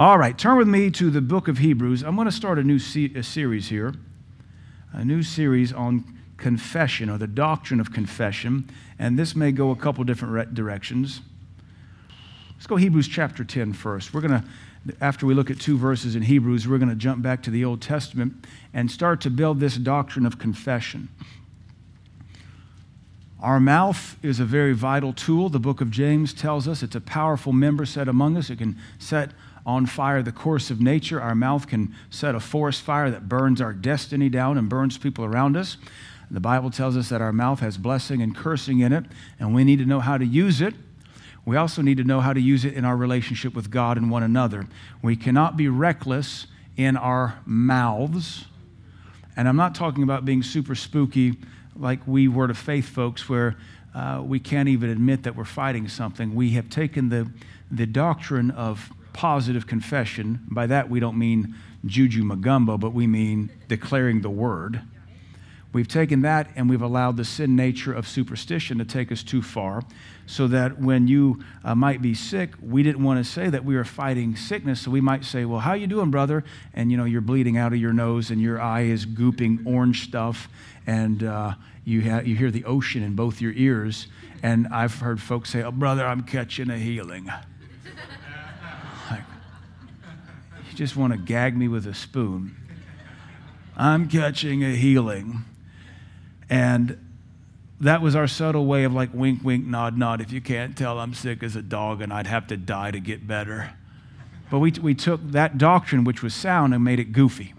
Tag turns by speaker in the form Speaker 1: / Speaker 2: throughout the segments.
Speaker 1: All right, turn with me to the book of Hebrews. I'm going to start a new se- a series here, a new series on confession or the doctrine of confession, and this may go a couple different re- directions. Let's go Hebrews chapter 10 first. We're going to after we look at two verses in Hebrews, we're going to jump back to the Old Testament and start to build this doctrine of confession. Our mouth is a very vital tool. The book of James tells us it's a powerful member set among us. It can set on fire the course of nature. Our mouth can set a forest fire that burns our destiny down and burns people around us. The Bible tells us that our mouth has blessing and cursing in it, and we need to know how to use it. We also need to know how to use it in our relationship with God and one another. We cannot be reckless in our mouths. And I'm not talking about being super spooky like we Word of Faith folks, where uh, we can't even admit that we're fighting something. We have taken the, the doctrine of positive confession. By that, we don't mean juju magumbo, but we mean declaring the word. We've taken that and we've allowed the sin nature of superstition to take us too far, so that when you uh, might be sick, we didn't want to say that we were fighting sickness. So we might say, "Well, how you doing, brother?" And you know, you're bleeding out of your nose and your eye is gooping orange stuff, and uh, you ha- you hear the ocean in both your ears. And I've heard folks say, "Oh, brother, I'm catching a healing." Just want to gag me with a spoon. I'm catching a healing. And that was our subtle way of like wink, wink, nod, nod. If you can't tell, I'm sick as a dog and I'd have to die to get better. But we, we took that doctrine, which was sound, and made it goofy.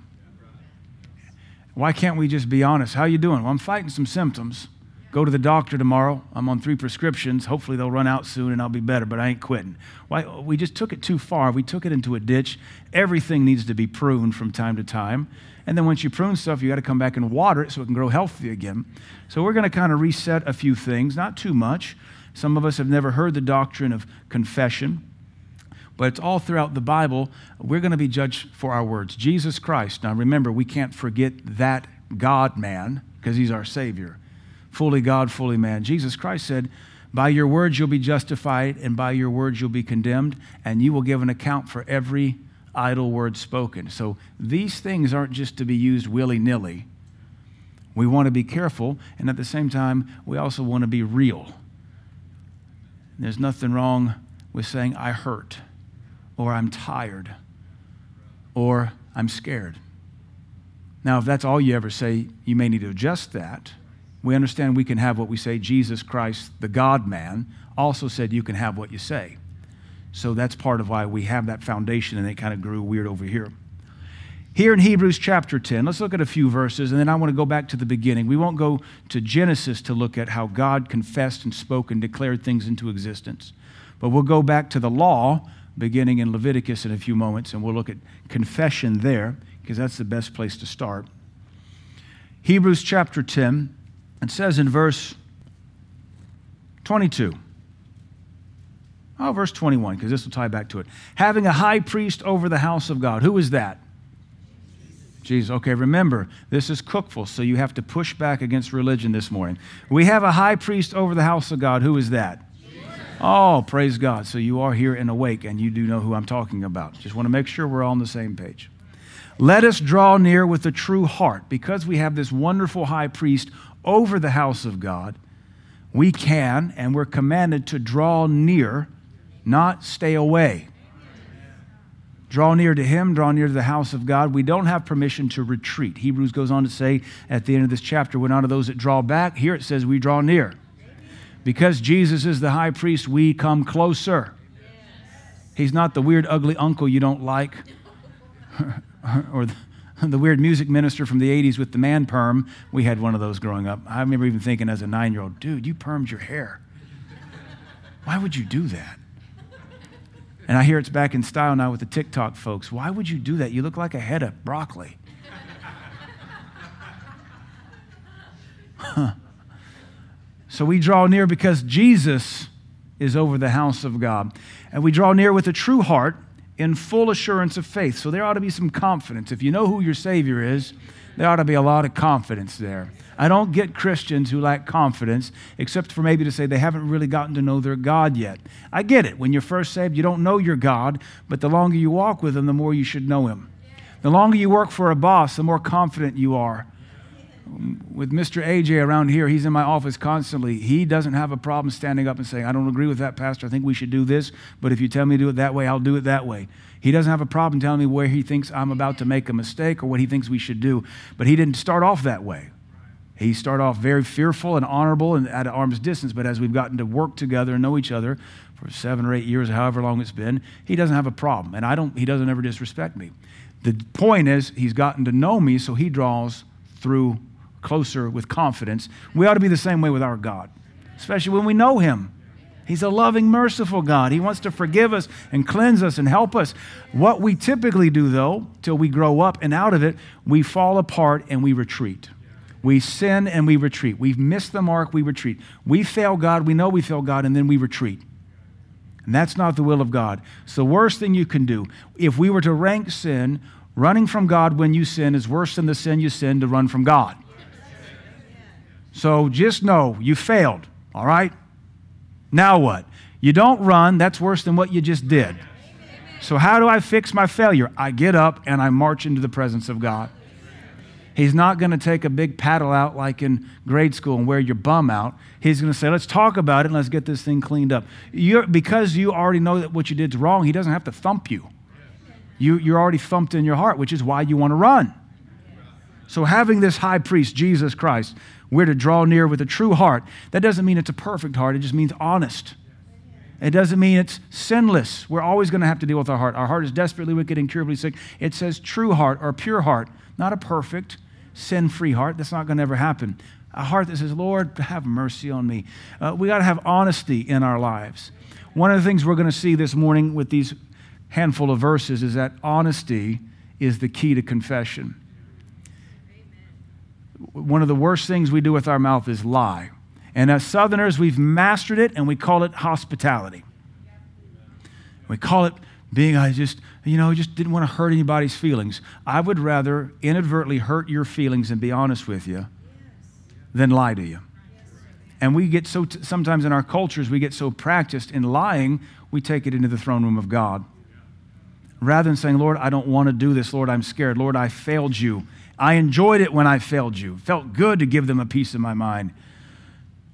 Speaker 1: Why can't we just be honest? How you doing? Well, I'm fighting some symptoms. Go to the doctor tomorrow. I'm on three prescriptions. Hopefully they'll run out soon and I'll be better, but I ain't quitting. Why? We just took it too far. We took it into a ditch. Everything needs to be pruned from time to time. And then once you prune stuff, you got to come back and water it so it can grow healthy again. So we're going to kind of reset a few things, not too much. Some of us have never heard the doctrine of confession, but it's all throughout the Bible. We're going to be judged for our words. Jesus Christ. Now remember, we can't forget that God man because he's our Savior fully God, fully man. Jesus Christ said, By your words you'll be justified, and by your words you'll be condemned, and you will give an account for every idle word spoken. So these things aren't just to be used willy nilly. We want to be careful, and at the same time, we also want to be real. There's nothing wrong with saying, I hurt, or I'm tired, or I'm scared. Now, if that's all you ever say, you may need to adjust that we understand we can have what we say. Jesus Christ, the God man, also said you can have what you say. So that's part of why we have that foundation, and it kind of grew weird over here. Here in Hebrews chapter 10, let's look at a few verses, and then I want to go back to the beginning. We won't go to Genesis to look at how God confessed and spoke and declared things into existence, but we'll go back to the law, beginning in Leviticus in a few moments, and we'll look at confession there, because that's the best place to start. Hebrews chapter 10, it says in verse 22. Oh, verse 21, because this will tie back to it. Having a high priest over the house of God. Who is that? Jesus. Okay, remember, this is cookful, so you have to push back against religion this morning. We have a high priest over the house of God. Who is that? Jesus. Oh, praise God. So you are here and awake, and you do know who I'm talking about. Just want to make sure we're all on the same page. Let us draw near with a true heart, because we have this wonderful high priest over the house of God, we can and we're commanded to draw near, not stay away. Draw near to Him, draw near to the house of God. We don't have permission to retreat. Hebrews goes on to say at the end of this chapter, we're not of those that draw back. Here it says we draw near. Because Jesus is the high priest, we come closer. He's not the weird, ugly uncle you don't like or the, the weird music minister from the 80s with the man perm. We had one of those growing up. I remember even thinking as a nine year old, dude, you permed your hair. Why would you do that? And I hear it's back in style now with the TikTok folks. Why would you do that? You look like a head of broccoli. Huh. So we draw near because Jesus is over the house of God. And we draw near with a true heart in full assurance of faith. So there ought to be some confidence. If you know who your Savior is, there ought to be a lot of confidence there. I don't get Christians who lack confidence, except for maybe to say they haven't really gotten to know their God yet. I get it. When you're first saved, you don't know your God, but the longer you walk with Him, the more you should know Him. The longer you work for a boss, the more confident you are. With Mr. AJ around here, he's in my office constantly. He doesn't have a problem standing up and saying, I don't agree with that, Pastor. I think we should do this, but if you tell me to do it that way, I'll do it that way. He doesn't have a problem telling me where he thinks I'm about to make a mistake or what he thinks we should do, but he didn't start off that way. He started off very fearful and honorable and at arm's distance, but as we've gotten to work together and know each other for seven or eight years, or however long it's been, he doesn't have a problem. And I don't, he doesn't ever disrespect me. The point is, he's gotten to know me, so he draws through closer with confidence. We ought to be the same way with our God, especially when we know him. He's a loving, merciful God. He wants to forgive us and cleanse us and help us. What we typically do, though, till we grow up and out of it, we fall apart and we retreat. We sin and we retreat. We've missed the mark, we retreat. We fail God, we know we fail God, and then we retreat. And that's not the will of God. It's the worst thing you can do. If we were to rank sin, running from God when you sin is worse than the sin you sin to run from God. So just know you failed, all right? Now what? You don't run, that's worse than what you just did. So, how do I fix my failure? I get up and I march into the presence of God. He's not going to take a big paddle out like in grade school and wear your bum out. He's going to say, let's talk about it and let's get this thing cleaned up. You're, because you already know that what you did is wrong, he doesn't have to thump you. you. You're already thumped in your heart, which is why you want to run. So, having this high priest, Jesus Christ, we're to draw near with a true heart. That doesn't mean it's a perfect heart, it just means honest. It doesn't mean it's sinless. We're always going to have to deal with our heart. Our heart is desperately wicked, incurably sick. It says true heart or pure heart, not a perfect, sin free heart. That's not going to ever happen. A heart that says, Lord, have mercy on me. Uh, we got to have honesty in our lives. One of the things we're going to see this morning with these handful of verses is that honesty is the key to confession. One of the worst things we do with our mouth is lie. And as Southerners, we've mastered it and we call it hospitality. We call it being, I just, you know, just didn't want to hurt anybody's feelings. I would rather inadvertently hurt your feelings and be honest with you than lie to you. And we get so, t- sometimes in our cultures, we get so practiced in lying, we take it into the throne room of God. Rather than saying, Lord, I don't want to do this. Lord, I'm scared. Lord, I failed you. I enjoyed it when I failed you. Felt good to give them a piece of my mind.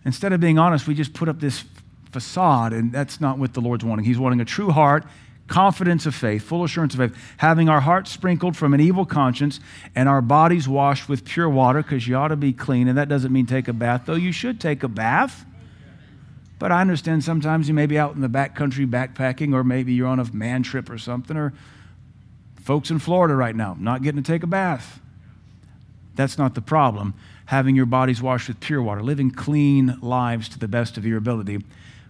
Speaker 1: Instead of being honest, we just put up this facade, and that's not what the Lord's wanting. He's wanting a true heart, confidence of faith, full assurance of faith, having our hearts sprinkled from an evil conscience and our bodies washed with pure water, because you ought to be clean. And that doesn't mean take a bath, though you should take a bath. But I understand sometimes you may be out in the back country backpacking, or maybe you're on a man trip or something, or folks in Florida right now not getting to take a bath. That's not the problem having your bodies washed with pure water, living clean lives to the best of your ability.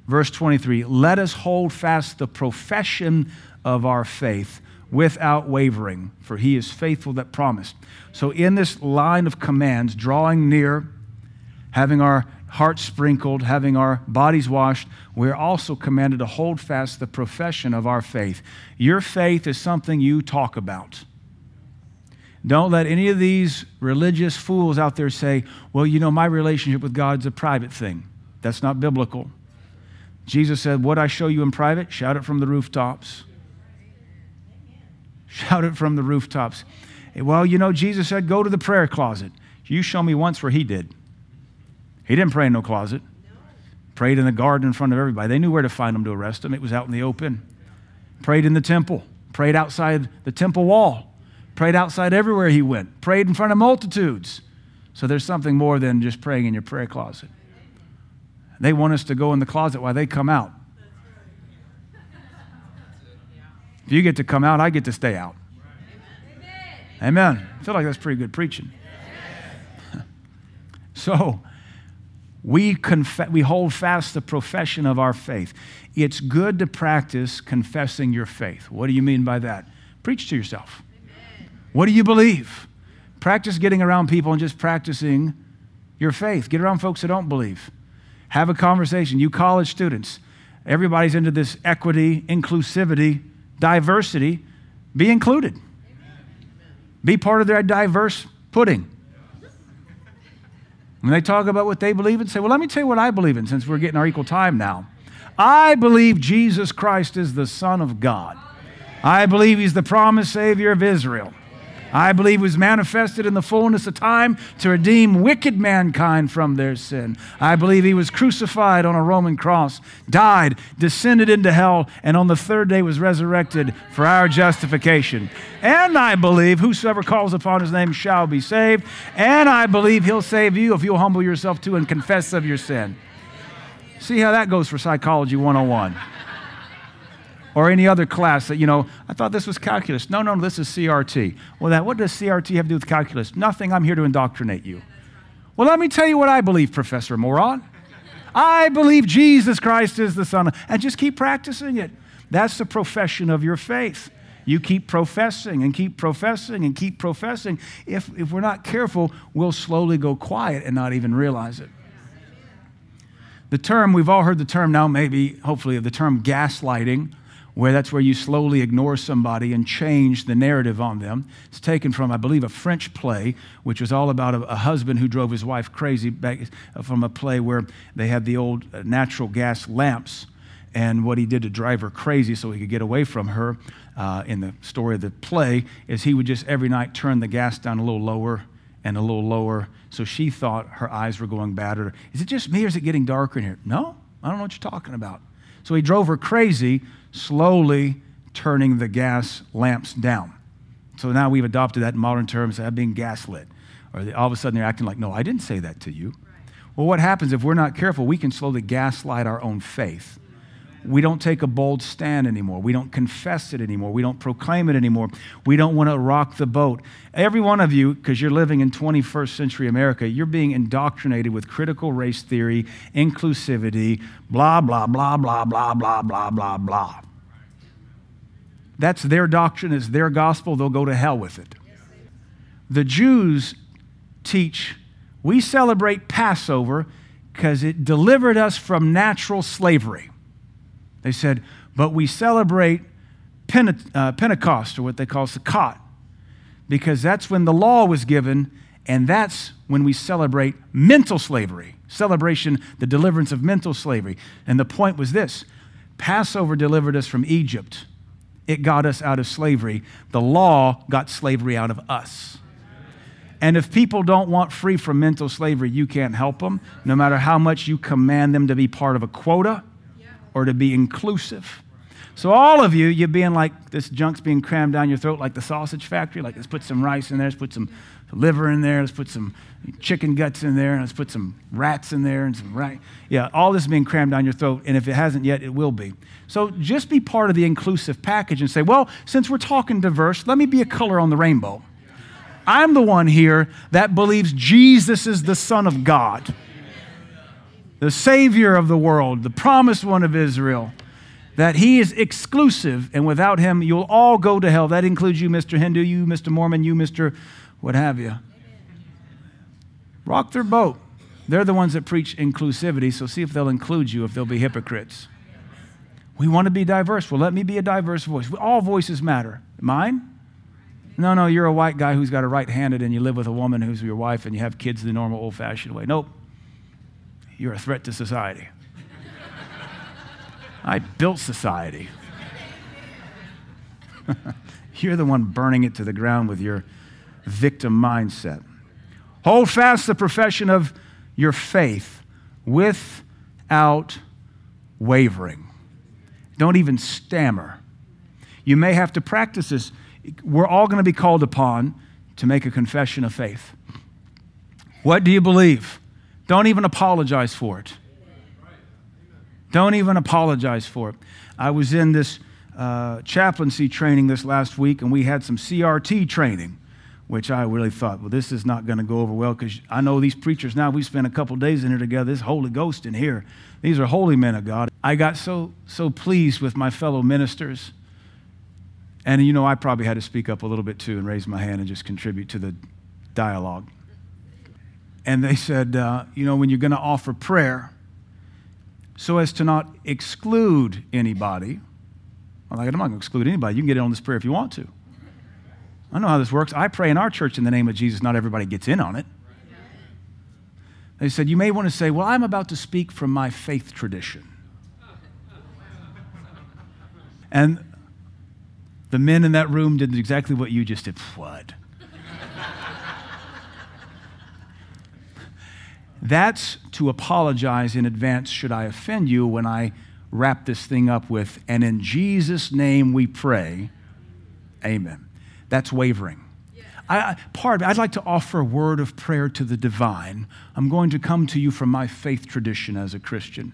Speaker 1: Verse 23 Let us hold fast the profession of our faith without wavering, for he is faithful that promised. So, in this line of commands, drawing near, having our hearts sprinkled, having our bodies washed, we're also commanded to hold fast the profession of our faith. Your faith is something you talk about. Don't let any of these religious fools out there say, well, you know, my relationship with God's a private thing. That's not biblical. Jesus said, What I show you in private, shout it from the rooftops. Shout it from the rooftops. Well, you know, Jesus said, Go to the prayer closet. You show me once where he did. He didn't pray in no closet. Prayed in the garden in front of everybody. They knew where to find him to arrest him. It was out in the open. Prayed in the temple. Prayed outside the temple wall prayed outside everywhere he went, prayed in front of multitudes. So there's something more than just praying in your prayer closet. They want us to go in the closet while they come out. If you get to come out, I get to stay out. Amen. I feel like that's pretty good preaching. so, we, conf- we hold fast the profession of our faith. It's good to practice confessing your faith. What do you mean by that? Preach to yourself. What do you believe? Practice getting around people and just practicing your faith. Get around folks that don't believe. Have a conversation. You college students, everybody's into this equity, inclusivity. diversity, be included. Be part of their diverse pudding. When they talk about what they believe in, say, well, let me tell you what I believe in since we're getting our equal time now. I believe Jesus Christ is the Son of God. I believe he's the promised Savior of Israel. I believe he was manifested in the fullness of time to redeem wicked mankind from their sin. I believe he was crucified on a Roman cross, died, descended into hell, and on the third day was resurrected for our justification. And I believe whosoever calls upon his name shall be saved. And I believe he'll save you if you'll humble yourself too and confess of your sin. See how that goes for Psychology 101 or any other class that, you know, I thought this was calculus. No, no, this is CRT. Well, that, what does CRT have to do with calculus? Nothing. I'm here to indoctrinate you. Well, let me tell you what I believe, Professor Moron. I believe Jesus Christ is the Son. And just keep practicing it. That's the profession of your faith. You keep professing and keep professing and keep professing. If, if we're not careful, we'll slowly go quiet and not even realize it. The term, we've all heard the term now, maybe, hopefully, the term gaslighting where that's where you slowly ignore somebody and change the narrative on them. It's taken from, I believe, a French play, which was all about a, a husband who drove his wife crazy, back from a play where they had the old uh, natural gas lamps and what he did to drive her crazy so he could get away from her uh, in the story of the play is he would just every night turn the gas down a little lower and a little lower. So she thought her eyes were going bad is it just me or is it getting darker in here? No i don't know what you're talking about. So he drove her crazy slowly turning the gas lamps down. So now we've adopted that in modern terms as being gaslit. Or they, all of a sudden they're acting like, no, I didn't say that to you. Well, what happens if we're not careful? We can slowly gaslight our own faith. We don't take a bold stand anymore. We don't confess it anymore. We don't proclaim it anymore. We don't want to rock the boat. Every one of you, because you're living in 21st century America, you're being indoctrinated with critical race theory, inclusivity, blah, blah, blah, blah, blah, blah, blah, blah, blah. That's their doctrine, it's their gospel. They'll go to hell with it. The Jews teach we celebrate Passover because it delivered us from natural slavery. They said, but we celebrate Pente- uh, Pentecost, or what they call Sukkot, because that's when the law was given, and that's when we celebrate mental slavery. Celebration, the deliverance of mental slavery. And the point was this Passover delivered us from Egypt, it got us out of slavery. The law got slavery out of us. And if people don't want free from mental slavery, you can't help them, no matter how much you command them to be part of a quota or to be inclusive. So, all of you, you're being like this junk's being crammed down your throat like the sausage factory. Like, let's put some rice in there, let's put some liver in there, let's put some chicken guts in there, and let's put some rats in there and some right. Yeah, all this is being crammed down your throat, and if it hasn't yet, it will be. So, just be part of the inclusive package and say, well, since we're talking diverse, let me be a color on the rainbow. I'm the one here that believes Jesus is the Son of God the Savior of the world, the promised one of Israel, that He is exclusive, and without Him, you'll all go to hell. That includes you, Mr. Hindu, you, Mr. Mormon, you, Mr. what have you. Rock their boat. They're the ones that preach inclusivity, so see if they'll include you, if they'll be hypocrites. We want to be diverse. Well, let me be a diverse voice. All voices matter. Mine? No, no, you're a white guy who's got a right handed and you live with a woman who's your wife and you have kids the normal old fashioned way. Nope you're a threat to society. I built society. you're the one burning it to the ground with your victim mindset. Hold fast the profession of your faith without wavering. Don't even stammer. You may have to practice this. We're all going to be called upon to make a confession of faith. What do you believe? Don't even apologize for it. Don't even apologize for it. I was in this uh, chaplaincy training this last week, and we had some CRT training, which I really thought, well, this is not going to go over well because I know these preachers now. We spent a couple days in here together. This Holy Ghost in here. These are holy men of God. I got so so pleased with my fellow ministers, and you know I probably had to speak up a little bit too and raise my hand and just contribute to the dialogue and they said, uh, you know, when you're going to offer prayer, so as to not exclude anybody, I'm like, I'm not going to exclude anybody. You can get in on this prayer if you want to. I know how this works. I pray in our church in the name of Jesus. Not everybody gets in on it. They said, You may want to say, Well, I'm about to speak from my faith tradition. And the men in that room did exactly what you just did. What? That's to apologize in advance should I offend you when I wrap this thing up with, and in Jesus' name we pray, amen. That's wavering. I, part I'd like to offer a word of prayer to the divine. I'm going to come to you from my faith tradition as a Christian.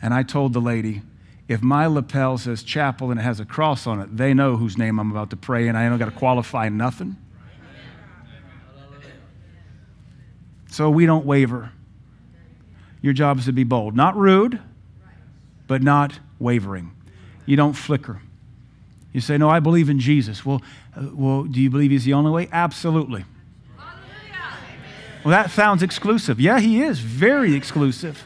Speaker 1: And I told the lady, if my lapel says chapel and it has a cross on it, they know whose name I'm about to pray, and I don't got to qualify nothing. So we don't waver. Your job is to be bold, not rude, but not wavering. You don't flicker. You say, No, I believe in Jesus. Well, uh, well do you believe He's the only way? Absolutely. Well, that sounds exclusive. Yeah, He is very exclusive.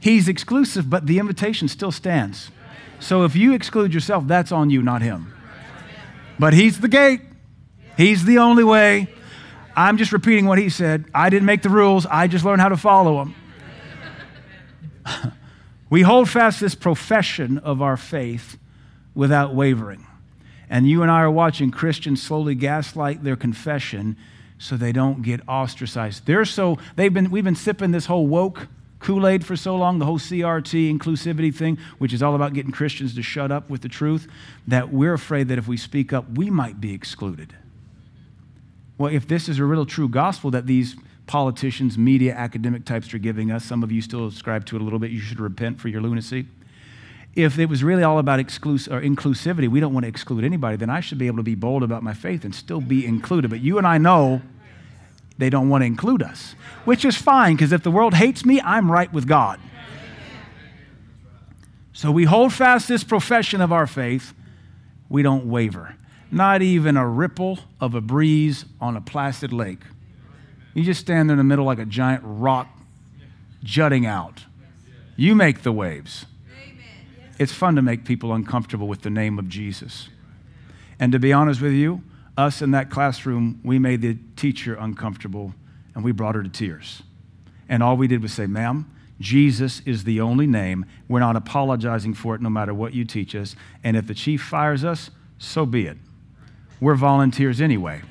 Speaker 1: He's exclusive, but the invitation still stands. So if you exclude yourself, that's on you, not Him. But He's the gate, He's the only way. I'm just repeating what He said. I didn't make the rules, I just learned how to follow them. we hold fast this profession of our faith without wavering. And you and I are watching Christians slowly gaslight their confession so they don't get ostracized. They're so they've been we've been sipping this whole woke Kool-Aid for so long, the whole CRT inclusivity thing, which is all about getting Christians to shut up with the truth, that we're afraid that if we speak up, we might be excluded. Well, if this is a real true gospel that these politicians, media, academic types are giving us, some of you still subscribe to it a little bit, you should repent for your lunacy if it was really all about exclus- or inclusivity, we don't want to exclude anybody, then I should be able to be bold about my faith and still be included. But you and I know they don't want to include us, which is fine because if the world hates me, I'm right with God. So we hold fast this profession of our faith. We don't waver. Not even a ripple of a breeze on a placid lake. You just stand there in the middle like a giant rock jutting out. You make the waves. It's fun to make people uncomfortable with the name of Jesus. And to be honest with you, us in that classroom, we made the teacher uncomfortable and we brought her to tears. And all we did was say, ma'am, Jesus is the only name. We're not apologizing for it no matter what you teach us. And if the chief fires us, so be it. We're volunteers anyway.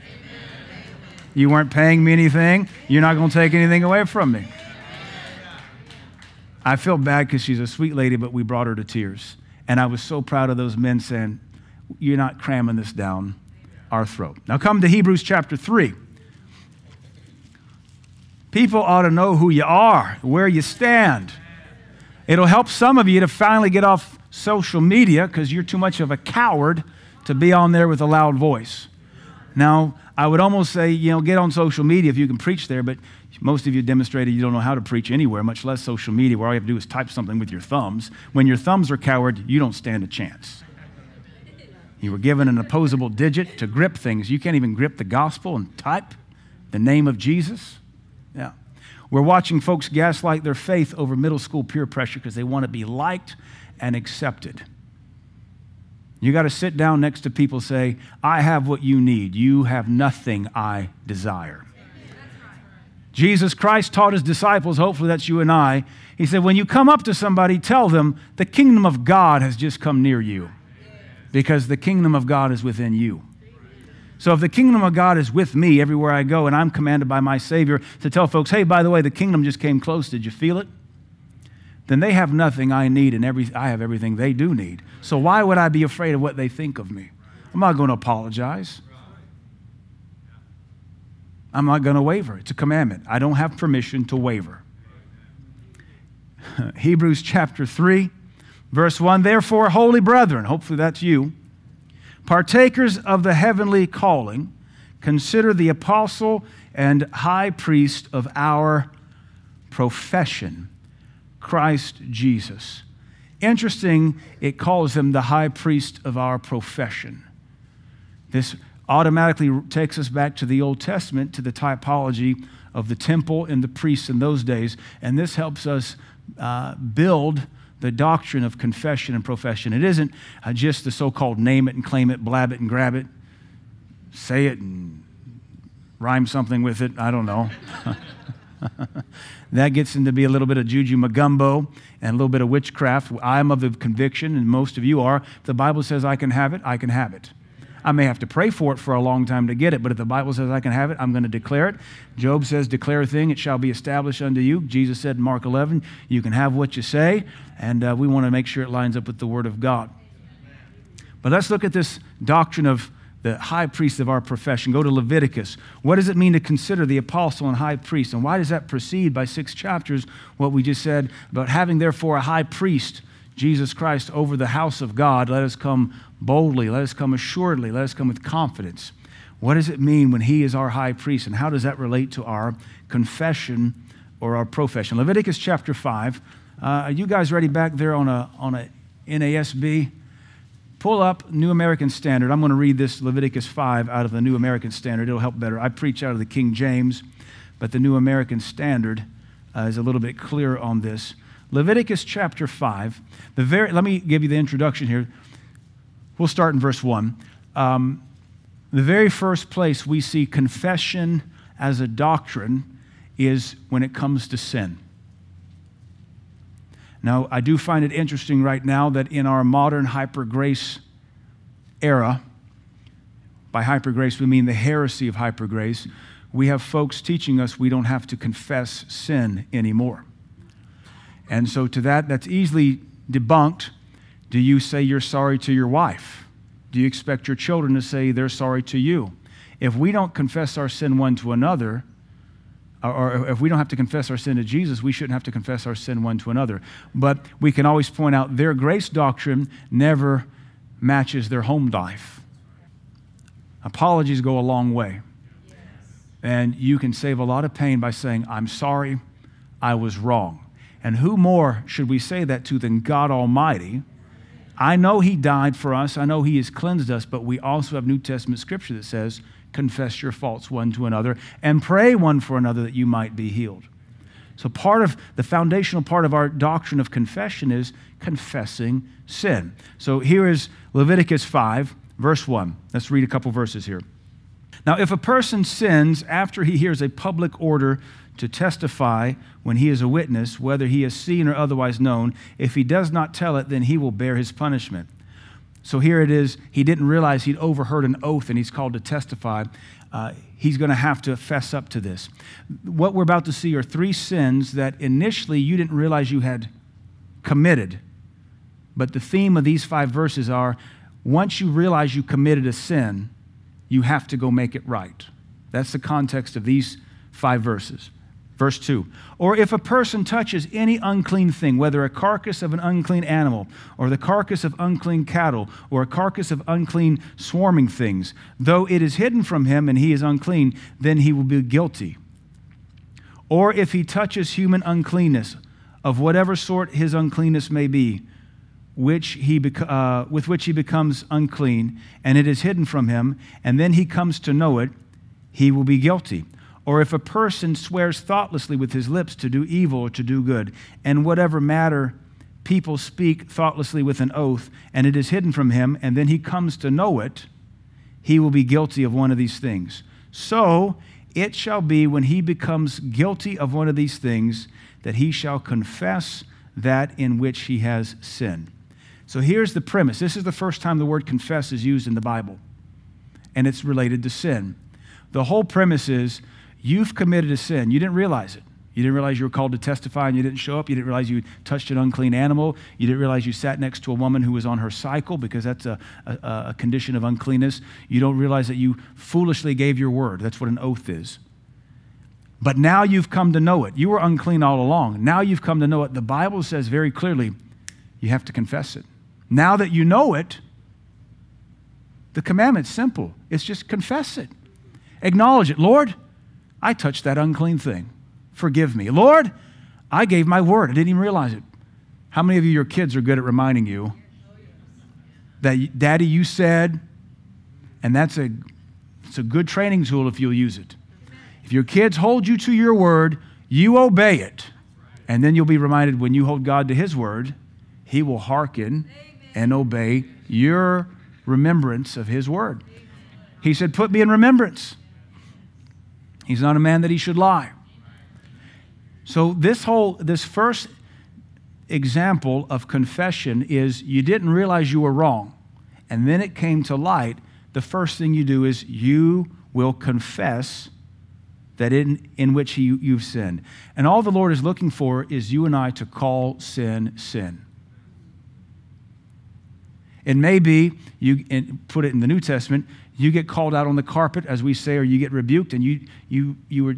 Speaker 1: You weren't paying me anything. You're not going to take anything away from me. I feel bad because she's a sweet lady, but we brought her to tears. And I was so proud of those men saying, You're not cramming this down our throat. Now come to Hebrews chapter 3. People ought to know who you are, where you stand. It'll help some of you to finally get off social media because you're too much of a coward to be on there with a loud voice. Now, I would almost say, you know, get on social media if you can preach there, but most of you demonstrated you don't know how to preach anywhere, much less social media, where all you have to do is type something with your thumbs. When your thumbs are coward, you don't stand a chance. You were given an opposable digit to grip things. You can't even grip the gospel and type the name of Jesus. Yeah. We're watching folks gaslight their faith over middle school peer pressure because they want to be liked and accepted. You got to sit down next to people say, I have what you need. You have nothing I desire. Jesus Christ taught his disciples, hopefully that's you and I. He said, When you come up to somebody, tell them the kingdom of God has just come near you because the kingdom of God is within you. So if the kingdom of God is with me everywhere I go, and I'm commanded by my Savior to tell folks, hey, by the way, the kingdom just came close, did you feel it? Then they have nothing I need, and every, I have everything they do need. So why would I be afraid of what they think of me? I'm not going to apologize. I'm not going to waver. It's a commandment. I don't have permission to waver. Hebrews chapter 3, verse 1 Therefore, holy brethren, hopefully that's you, partakers of the heavenly calling, consider the apostle and high priest of our profession, Christ Jesus. Interesting, it calls him the high priest of our profession. This automatically takes us back to the Old Testament, to the typology of the temple and the priests in those days. And this helps us uh, build the doctrine of confession and profession. It isn't uh, just the so called name it and claim it, blab it and grab it, say it and rhyme something with it. I don't know. that gets into be a little bit of juju magumbo and a little bit of witchcraft. I am of the conviction, and most of you are, the Bible says I can have it, I can have it. I may have to pray for it for a long time to get it, but if the Bible says I can have it, I'm going to declare it. Job says, Declare a thing, it shall be established unto you. Jesus said in Mark 11, You can have what you say, and uh, we want to make sure it lines up with the Word of God. But let's look at this doctrine of the high priest of our profession. Go to Leviticus. What does it mean to consider the apostle and high priest? And why does that precede by six chapters what we just said about having, therefore, a high priest, Jesus Christ, over the house of God? Let us come boldly. Let us come assuredly. Let us come with confidence. What does it mean when he is our high priest? And how does that relate to our confession or our profession? Leviticus chapter 5. Uh, are you guys ready back there on a, on a NASB? Pull up New American Standard. I'm going to read this Leviticus 5 out of the New American Standard. It'll help better. I preach out of the King James, but the New American Standard uh, is a little bit clearer on this. Leviticus chapter 5. The very, let me give you the introduction here. We'll start in verse 1. Um, the very first place we see confession as a doctrine is when it comes to sin. Now, I do find it interesting right now that in our modern hyper grace era, by hyper grace we mean the heresy of hyper grace, we have folks teaching us we don't have to confess sin anymore. And so, to that, that's easily debunked do you say you're sorry to your wife? Do you expect your children to say they're sorry to you? If we don't confess our sin one to another, or if we don't have to confess our sin to Jesus, we shouldn't have to confess our sin one to another. But we can always point out their grace doctrine never matches their home life. Apologies go a long way. And you can save a lot of pain by saying, I'm sorry, I was wrong. And who more should we say that to than God Almighty? I know He died for us. I know He has cleansed us, but we also have New Testament scripture that says, confess your faults one to another and pray one for another that you might be healed. So, part of the foundational part of our doctrine of confession is confessing sin. So, here is Leviticus 5, verse 1. Let's read a couple verses here. Now, if a person sins after he hears a public order to testify when he is a witness, whether he is seen or otherwise known. If he does not tell it, then he will bear his punishment. So here it is. He didn't realize he'd overheard an oath and he's called to testify. Uh, he's going to have to fess up to this. What we're about to see are three sins that initially you didn't realize you had committed. But the theme of these five verses are once you realize you committed a sin, you have to go make it right. That's the context of these five verses. Verse 2 Or if a person touches any unclean thing, whether a carcass of an unclean animal, or the carcass of unclean cattle, or a carcass of unclean swarming things, though it is hidden from him and he is unclean, then he will be guilty. Or if he touches human uncleanness, of whatever sort his uncleanness may be, which he uh, with which he becomes unclean, and it is hidden from him, and then he comes to know it, he will be guilty or if a person swears thoughtlessly with his lips to do evil or to do good, and whatever matter people speak thoughtlessly with an oath, and it is hidden from him, and then he comes to know it, he will be guilty of one of these things. So it shall be when he becomes guilty of one of these things that he shall confess that in which he has sinned. So here's the premise. This is the first time the word confess is used in the Bible, and it's related to sin. The whole premise is You've committed a sin. You didn't realize it. You didn't realize you were called to testify and you didn't show up. You didn't realize you touched an unclean animal. You didn't realize you sat next to a woman who was on her cycle because that's a, a, a, condition of uncleanness. You don't realize that you foolishly gave your word. That's what an oath is. But now you've come to know it. You were unclean all along. Now you've come to know it. The Bible says very clearly you have to confess it. Now that you know it, the commandment's simple. It's just confess it. Acknowledge it. Lord, I touched that unclean thing. Forgive me. Lord, I gave my word. I didn't even realize it. How many of you, your kids, are good at reminding you that, Daddy, you said, and that's a, it's a good training tool if you'll use it. If your kids hold you to your word, you obey it. And then you'll be reminded when you hold God to his word, he will hearken and obey your remembrance of his word. He said, Put me in remembrance. He's not a man that he should lie. So this whole this first example of confession is you didn't realize you were wrong and then it came to light, the first thing you do is you will confess that in, in which he, you've sinned. And all the Lord is looking for is you and I to call sin sin. It may be, you put it in the New Testament, you get called out on the carpet, as we say, or you get rebuked, and you, you, you, were,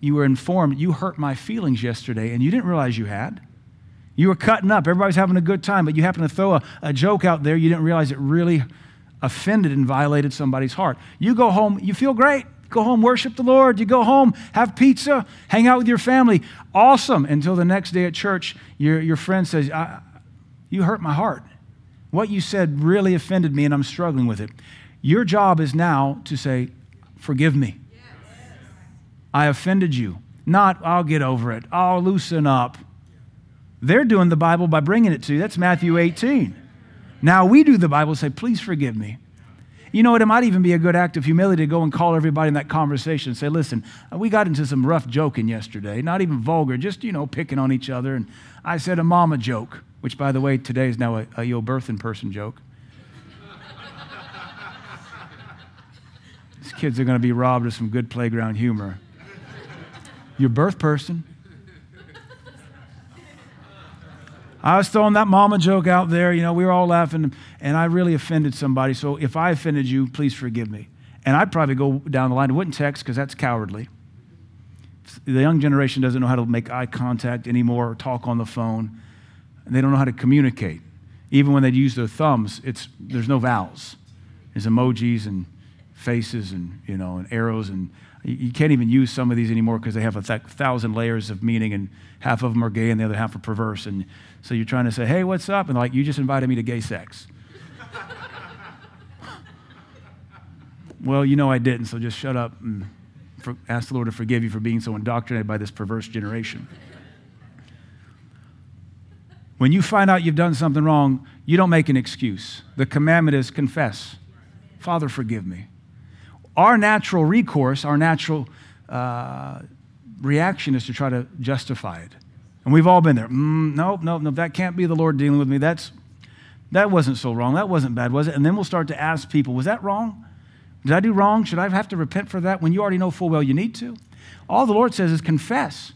Speaker 1: you were informed, you hurt my feelings yesterday, and you didn't realize you had. You were cutting up. Everybody's having a good time, but you happen to throw a, a joke out there. You didn't realize it really offended and violated somebody's heart. You go home, you feel great. Go home, worship the Lord. You go home, have pizza, hang out with your family. Awesome. Until the next day at church, your, your friend says, You hurt my heart. What you said really offended me, and I'm struggling with it. Your job is now to say, Forgive me. I offended you. Not, I'll get over it. I'll loosen up. They're doing the Bible by bringing it to you. That's Matthew 18. Now we do the Bible say, Please forgive me. You know what? It might even be a good act of humility to go and call everybody in that conversation and say, listen, we got into some rough joking yesterday, not even vulgar, just, you know, picking on each other. And I said a mama joke, which, by the way, today is now a, a yo birth in person joke. Kids are going to be robbed of some good playground humor. Your birth person. I was throwing that mama joke out there. You know, we were all laughing, and I really offended somebody. So if I offended you, please forgive me. And I'd probably go down the line. I wouldn't text because that's cowardly. The young generation doesn't know how to make eye contact anymore or talk on the phone. And they don't know how to communicate. Even when they use their thumbs, it's, there's no vowels. There's emojis and faces and, you know, and arrows. And you can't even use some of these anymore because they have a th- thousand layers of meaning and half of them are gay and the other half are perverse. And so you're trying to say, hey, what's up? And like, you just invited me to gay sex. well, you know I didn't, so just shut up and for, ask the Lord to forgive you for being so indoctrinated by this perverse generation. When you find out you've done something wrong, you don't make an excuse. The commandment is confess. Father, forgive me. Our natural recourse, our natural uh, reaction is to try to justify it. And we've all been there. Mm, nope, nope, nope. That can't be the Lord dealing with me. That's, that wasn't so wrong. That wasn't bad, was it? And then we'll start to ask people, was that wrong? Did I do wrong? Should I have to repent for that when you already know full well you need to? All the Lord says is confess.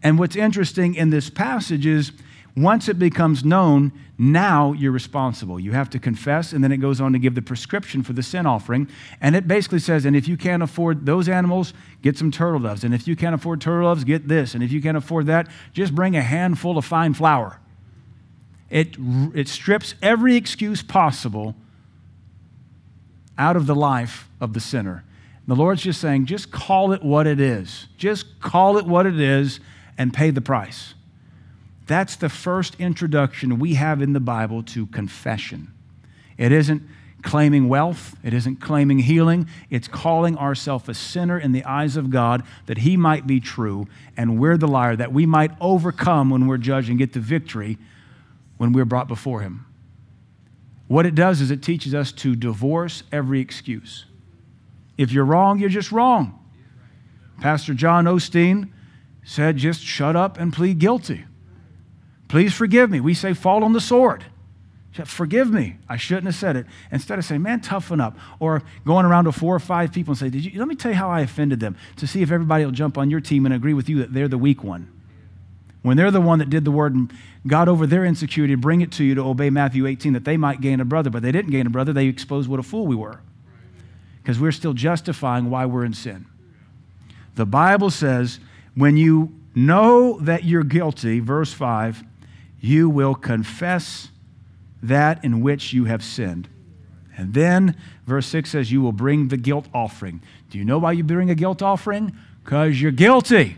Speaker 1: And what's interesting in this passage is once it becomes known, now you're responsible. You have to confess, and then it goes on to give the prescription for the sin offering. And it basically says, and if you can't afford those animals, get some turtle doves. And if you can't afford turtle doves, get this. And if you can't afford that, just bring a handful of fine flour. It, it strips every excuse possible out of the life of the sinner. The Lord's just saying, just call it what it is. Just call it what it is and pay the price. That's the first introduction we have in the Bible to confession. It isn't claiming wealth, it isn't claiming healing, it's calling ourselves a sinner in the eyes of God that He might be true and we're the liar, that we might overcome when we're judged and get the victory when we're brought before Him. What it does is it teaches us to divorce every excuse. If you're wrong, you're just wrong. Pastor John Osteen said, just shut up and plead guilty. Please forgive me. We say, fall on the sword. Forgive me. I shouldn't have said it. Instead of saying, man, toughen up. Or going around to four or five people and say, Did you, let me tell you how I offended them to see if everybody will jump on your team and agree with you that they're the weak one. When they're the one that did the word and got over their insecurity, bring it to you to obey Matthew 18 that they might gain a brother, but they didn't gain a brother. They exposed what a fool we were because we're still justifying why we're in sin. The Bible says, when you know that you're guilty, verse 5, you will confess that in which you have sinned. And then verse 6 says, You will bring the guilt offering. Do you know why you bring a guilt offering? Because you're guilty.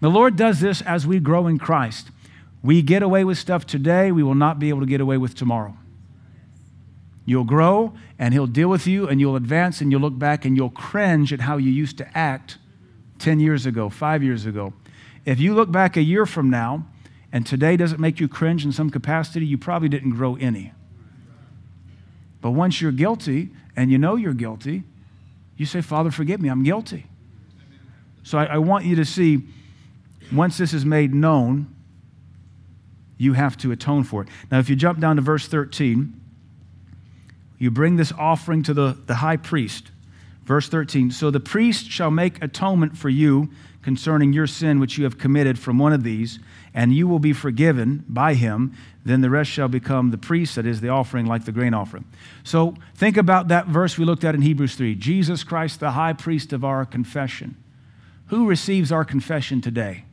Speaker 1: The Lord does this as we grow in Christ. We get away with stuff today, we will not be able to get away with tomorrow. You'll grow, and He'll deal with you, and you'll advance, and you'll look back, and you'll cringe at how you used to act 10 years ago, five years ago. If you look back a year from now and today doesn't make you cringe in some capacity, you probably didn't grow any. But once you're guilty and you know you're guilty, you say, Father, forgive me, I'm guilty. So I, I want you to see once this is made known, you have to atone for it. Now, if you jump down to verse 13, you bring this offering to the, the high priest. Verse 13 So the priest shall make atonement for you concerning your sin which you have committed from one of these, and you will be forgiven by him. Then the rest shall become the priest, that is the offering, like the grain offering. So think about that verse we looked at in Hebrews 3 Jesus Christ, the high priest of our confession. Who receives our confession today?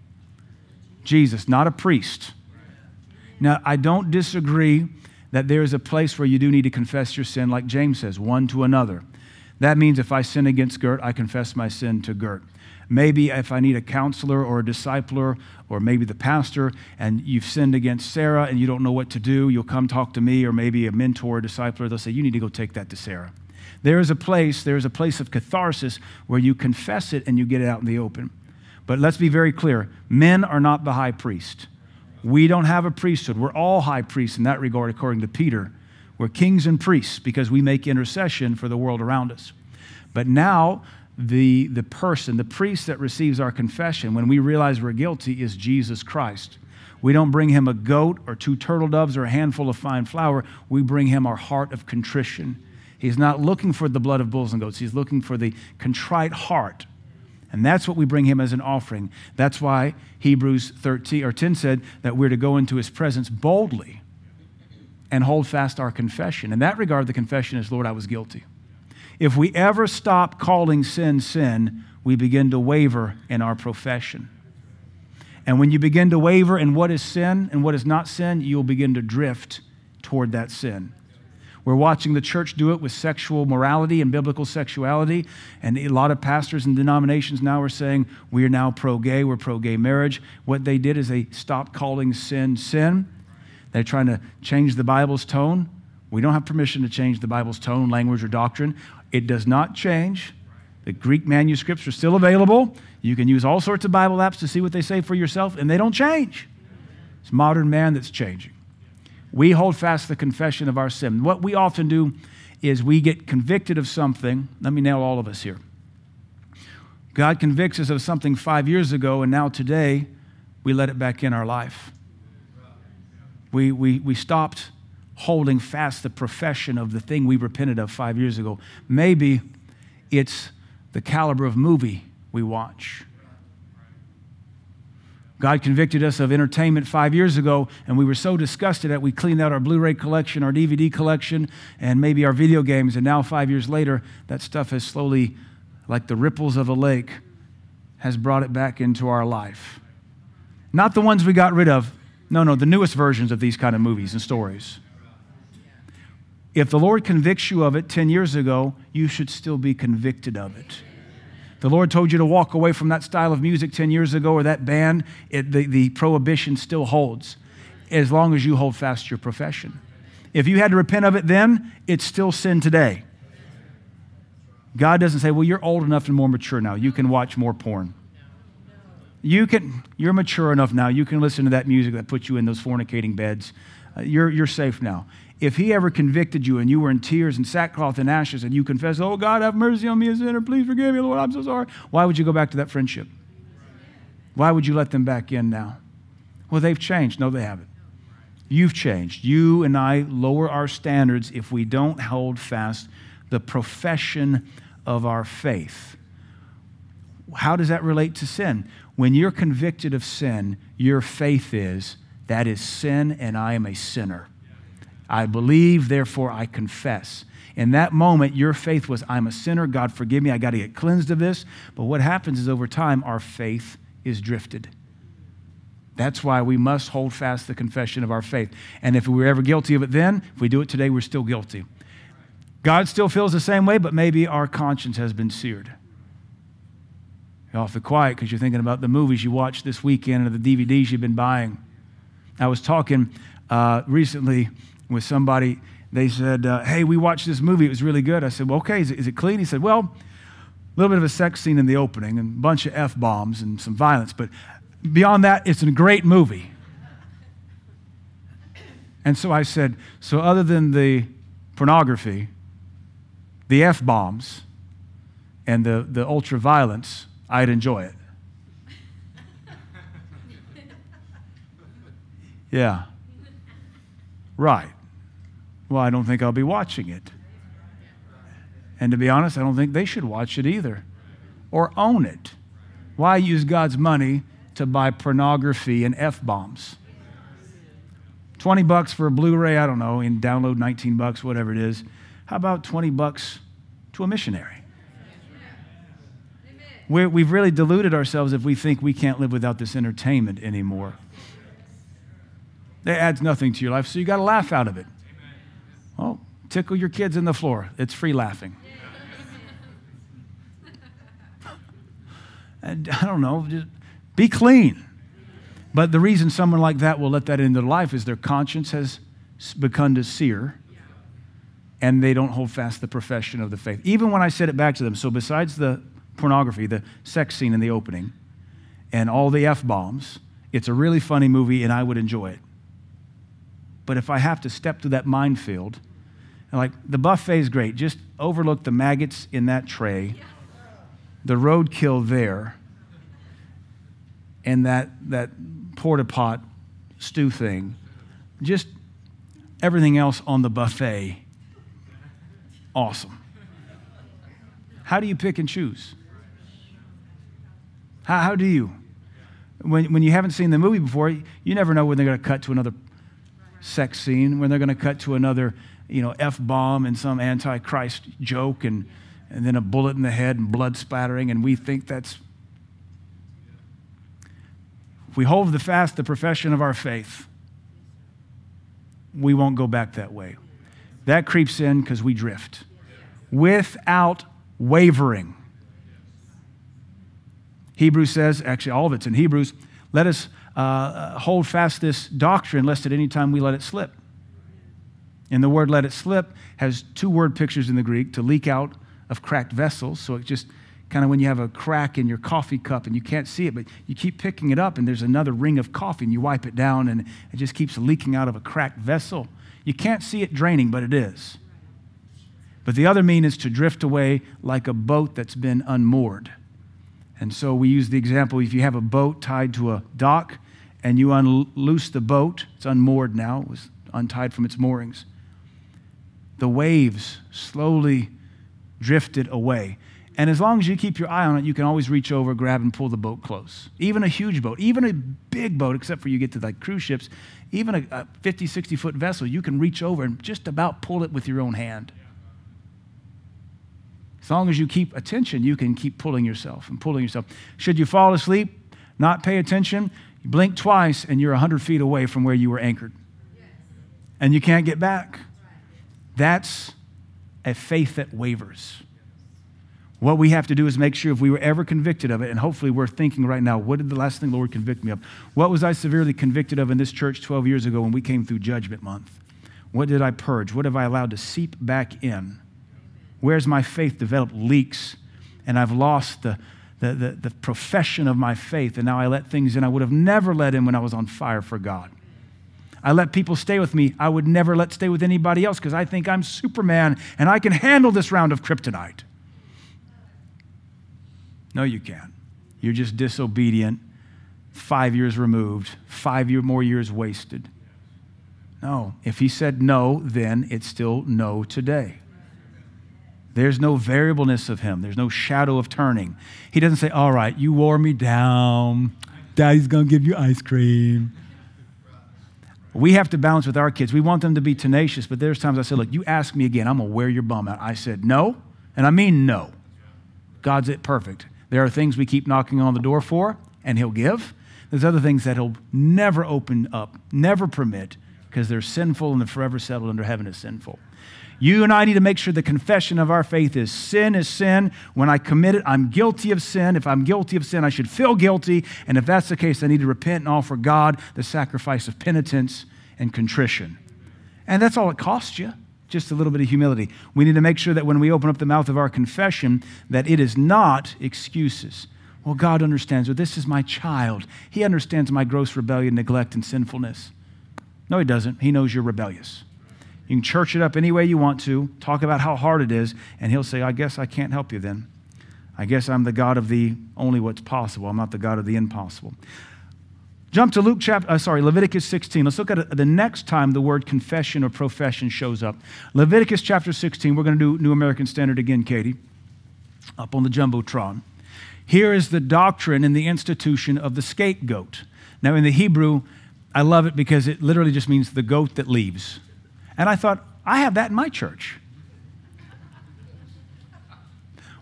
Speaker 1: Jesus, not a priest. Now, I don't disagree that there is a place where you do need to confess your sin, like James says, one to another. That means if I sin against Gert, I confess my sin to Gert. Maybe if I need a counselor or a discipler or maybe the pastor and you've sinned against Sarah and you don't know what to do, you'll come talk to me or maybe a mentor or discipler. They'll say, You need to go take that to Sarah. There is a place, there is a place of catharsis where you confess it and you get it out in the open. But let's be very clear men are not the high priest. We don't have a priesthood. We're all high priests in that regard, according to Peter. We're kings and priests because we make intercession for the world around us. But now, the, the person, the priest that receives our confession, when we realize we're guilty, is Jesus Christ. We don't bring him a goat or two turtle doves or a handful of fine flour. We bring him our heart of contrition. He's not looking for the blood of bulls and goats, he's looking for the contrite heart and that's what we bring him as an offering. That's why Hebrews 13 or 10 said that we're to go into his presence boldly and hold fast our confession. In that regard, the confession is, Lord, I was guilty. If we ever stop calling sin sin, we begin to waver in our profession. And when you begin to waver in what is sin and what is not sin, you'll begin to drift toward that sin. We're watching the church do it with sexual morality and biblical sexuality. And a lot of pastors and denominations now are saying, we are now pro gay, we're pro gay marriage. What they did is they stopped calling sin sin. They're trying to change the Bible's tone. We don't have permission to change the Bible's tone, language, or doctrine. It does not change. The Greek manuscripts are still available. You can use all sorts of Bible apps to see what they say for yourself, and they don't change. It's modern man that's changing we hold fast the confession of our sin. What we often do is we get convicted of something. Let me nail all of us here. God convicts us of something five years ago, and now today we let it back in our life. We, we, we stopped holding fast the profession of the thing we repented of five years ago. Maybe it's the caliber of movie we watch. God convicted us of entertainment five years ago, and we were so disgusted that we cleaned out our Blu ray collection, our DVD collection, and maybe our video games. And now, five years later, that stuff has slowly, like the ripples of a lake, has brought it back into our life. Not the ones we got rid of. No, no, the newest versions of these kind of movies and stories. If the Lord convicts you of it 10 years ago, you should still be convicted of it the Lord told you to walk away from that style of music 10 years ago or that band, it, the, the prohibition still holds as long as you hold fast your profession. If you had to repent of it then, it's still sin today. God doesn't say, well, you're old enough and more mature now. You can watch more porn. You can, you're mature enough now. You can listen to that music that puts you in those fornicating beds. Uh, you're, you're safe now if he ever convicted you and you were in tears and sackcloth and ashes and you confess, Oh God, have mercy on me, a sinner, please forgive me, Lord, I'm so sorry, why would you go back to that friendship? Why would you let them back in now? Well, they've changed. No, they haven't. You've changed. You and I lower our standards if we don't hold fast the profession of our faith. How does that relate to sin? When you're convicted of sin, your faith is that is sin and I am a sinner. I believe, therefore I confess. In that moment, your faith was, I'm a sinner. God, forgive me. I got to get cleansed of this. But what happens is over time, our faith is drifted. That's why we must hold fast the confession of our faith. And if we were ever guilty of it then, if we do it today, we're still guilty. God still feels the same way, but maybe our conscience has been seared. You're awfully quiet because you're thinking about the movies you watched this weekend or the DVDs you've been buying. I was talking uh, recently with somebody. They said, uh, Hey, we watched this movie. It was really good. I said, Well, okay, is it, is it clean? He said, Well, a little bit of a sex scene in the opening and a bunch of F bombs and some violence. But beyond that, it's a great movie. And so I said, So other than the pornography, the F bombs, and the, the ultra violence, I'd enjoy it. Yeah. Right. Well, I don't think I'll be watching it. And to be honest, I don't think they should watch it either or own it. Why use God's money to buy pornography and F bombs? 20 bucks for a Blu ray, I don't know, and download 19 bucks, whatever it is. How about 20 bucks to a missionary? we have really deluded ourselves if we think we can't live without this entertainment anymore. It adds nothing to your life, so you got to laugh out of it. Well, tickle your kids in the floor. It's free laughing. and I don't know, just be clean. But the reason someone like that will let that into their life is their conscience has begun to sear and they don't hold fast the profession of the faith. Even when I said it back to them, so besides the pornography, the sex scene in the opening, and all the F bombs, it's a really funny movie and I would enjoy it. But if I have to step through that minefield, like the buffet is great, just overlook the maggots in that tray, the roadkill there, and that, that porta pot stew thing. Just everything else on the buffet. Awesome. How do you pick and choose? How, how do you? When, when you haven't seen the movie before, you never know when they're going to cut to another sex scene, when they're going to cut to another, you know, F bomb and some antichrist joke and, and then a bullet in the head and blood splattering, and we think that's. If we hold the fast the profession of our faith, we won't go back that way. That creeps in because we drift without wavering. Hebrews says, actually, all of it's in Hebrews, let us uh, hold fast this doctrine lest at any time we let it slip. And the word let it slip has two word pictures in the Greek to leak out of cracked vessels. So it just kind of when you have a crack in your coffee cup and you can't see it, but you keep picking it up and there's another ring of coffee and you wipe it down and it just keeps leaking out of a cracked vessel. You can't see it draining, but it is. But the other mean is to drift away like a boat that's been unmoored. And so we use the example if you have a boat tied to a dock and you unloose the boat, it's unmoored now, it was untied from its moorings. The waves slowly drifted away. And as long as you keep your eye on it, you can always reach over, grab, and pull the boat close. Even a huge boat, even a big boat, except for you get to like cruise ships, even a, a 50, 60 foot vessel, you can reach over and just about pull it with your own hand. As long as you keep attention, you can keep pulling yourself and pulling yourself. Should you fall asleep, not pay attention, you blink twice and you're 100 feet away from where you were anchored. And you can't get back. That's a faith that wavers. What we have to do is make sure if we were ever convicted of it, and hopefully we're thinking right now, what did the last thing the Lord convict me of? What was I severely convicted of in this church 12 years ago when we came through Judgment Month? What did I purge? What have I allowed to seep back in? Where's my faith developed leaks, and I've lost the, the, the, the profession of my faith, and now I let things in I would have never let in when I was on fire for God. I let people stay with me I would never let stay with anybody else because I think I'm Superman and I can handle this round of kryptonite. No, you can't. You're just disobedient, five years removed, five year, more years wasted. No. If he said no, then it's still no today. There's no variableness of him. There's no shadow of turning. He doesn't say, All right, you wore me down. Daddy's going to give you ice cream. We have to balance with our kids. We want them to be tenacious, but there's times I said, Look, you ask me again, I'm going to wear your bum out. I said, No, and I mean no. God's it perfect. There are things we keep knocking on the door for, and He'll give. There's other things that He'll never open up, never permit, because they're sinful and they're forever settled under heaven as sinful. You and I need to make sure the confession of our faith is sin is sin. When I commit it, I'm guilty of sin. If I'm guilty of sin, I should feel guilty. And if that's the case, I need to repent and offer God the sacrifice of penitence and contrition. And that's all it costs you just a little bit of humility. We need to make sure that when we open up the mouth of our confession that it is not excuses. Well, God understands, well, this is my child. He understands my gross rebellion, neglect, and sinfulness. No, He doesn't. He knows you're rebellious. You can church it up any way you want to, talk about how hard it is, and He'll say, I guess I can't help you then. I guess I'm the God of the only what's possible. I'm not the God of the impossible. Jump to Luke chapter, uh, sorry, Leviticus 16. Let's look at the next time the word confession or profession shows up. Leviticus chapter 16. We're going to do New American Standard again, Katie, up on the Jumbotron. Here is the doctrine and the institution of the scapegoat. Now, in the Hebrew, I love it because it literally just means the goat that leaves. And I thought, I have that in my church.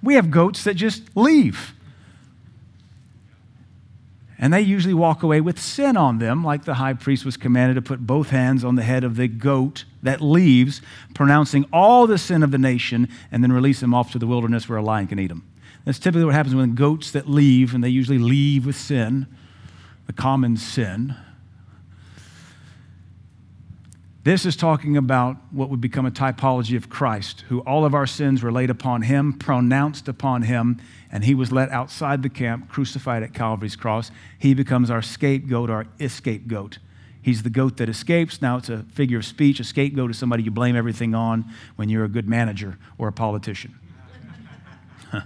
Speaker 1: We have goats that just leave. And they usually walk away with sin on them, like the high priest was commanded to put both hands on the head of the goat that leaves, pronouncing all the sin of the nation, and then release them off to the wilderness where a lion can eat them. That's typically what happens when goats that leave, and they usually leave with sin, the common sin. This is talking about what would become a typology of Christ, who all of our sins were laid upon him, pronounced upon him, and he was let outside the camp, crucified at Calvary's cross. He becomes our scapegoat, our scapegoat. He's the goat that escapes. Now it's a figure of speech. A scapegoat is somebody you blame everything on when you're a good manager or a politician.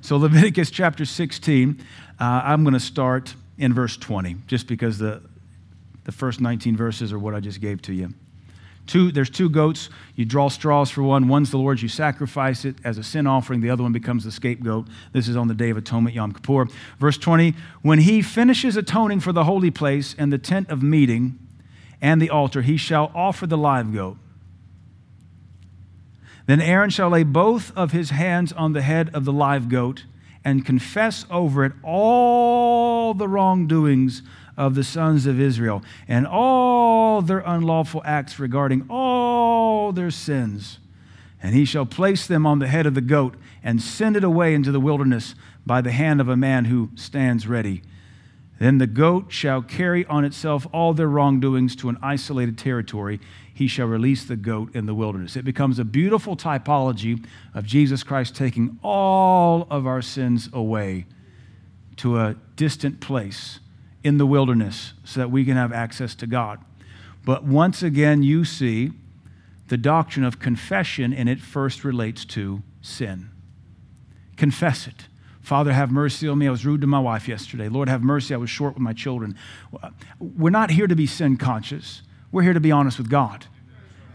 Speaker 1: so, Leviticus chapter 16, uh, I'm going to start in verse 20, just because the, the first 19 verses are what I just gave to you. Two, there's two goats. You draw straws for one. One's the Lord's. You sacrifice it as a sin offering. The other one becomes the scapegoat. This is on the Day of Atonement, Yom Kippur. Verse 20 When he finishes atoning for the holy place and the tent of meeting and the altar, he shall offer the live goat. Then Aaron shall lay both of his hands on the head of the live goat and confess over it all the wrongdoings of the sons of Israel and all their unlawful acts regarding all their sins. And he shall place them on the head of the goat and send it away into the wilderness by the hand of a man who stands ready. Then the goat shall carry on itself all their wrongdoings to an isolated territory. He shall release the goat in the wilderness. It becomes a beautiful typology of Jesus Christ taking all of our sins away to a distant place in the wilderness so that we can have access to God. But once again, you see the doctrine of confession, and it first relates to sin. Confess it. Father, have mercy on me. I was rude to my wife yesterday. Lord, have mercy. I was short with my children. We're not here to be sin conscious. We're here to be honest with God.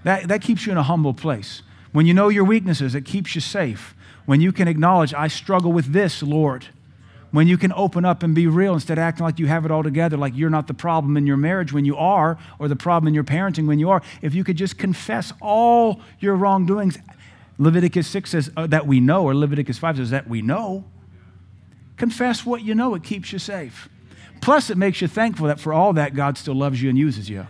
Speaker 1: That, that keeps you in a humble place. When you know your weaknesses, it keeps you safe. When you can acknowledge, I struggle with this, Lord when you can open up and be real instead of acting like you have it all together, like you're not the problem in your marriage when you are, or the problem in your parenting when you are. If you could just confess all your wrongdoings, Leviticus 6 says uh, that we know, or Leviticus 5 says that we know. Confess what you know, it keeps you safe. Plus, it makes you thankful that for all that, God still loves you and uses you.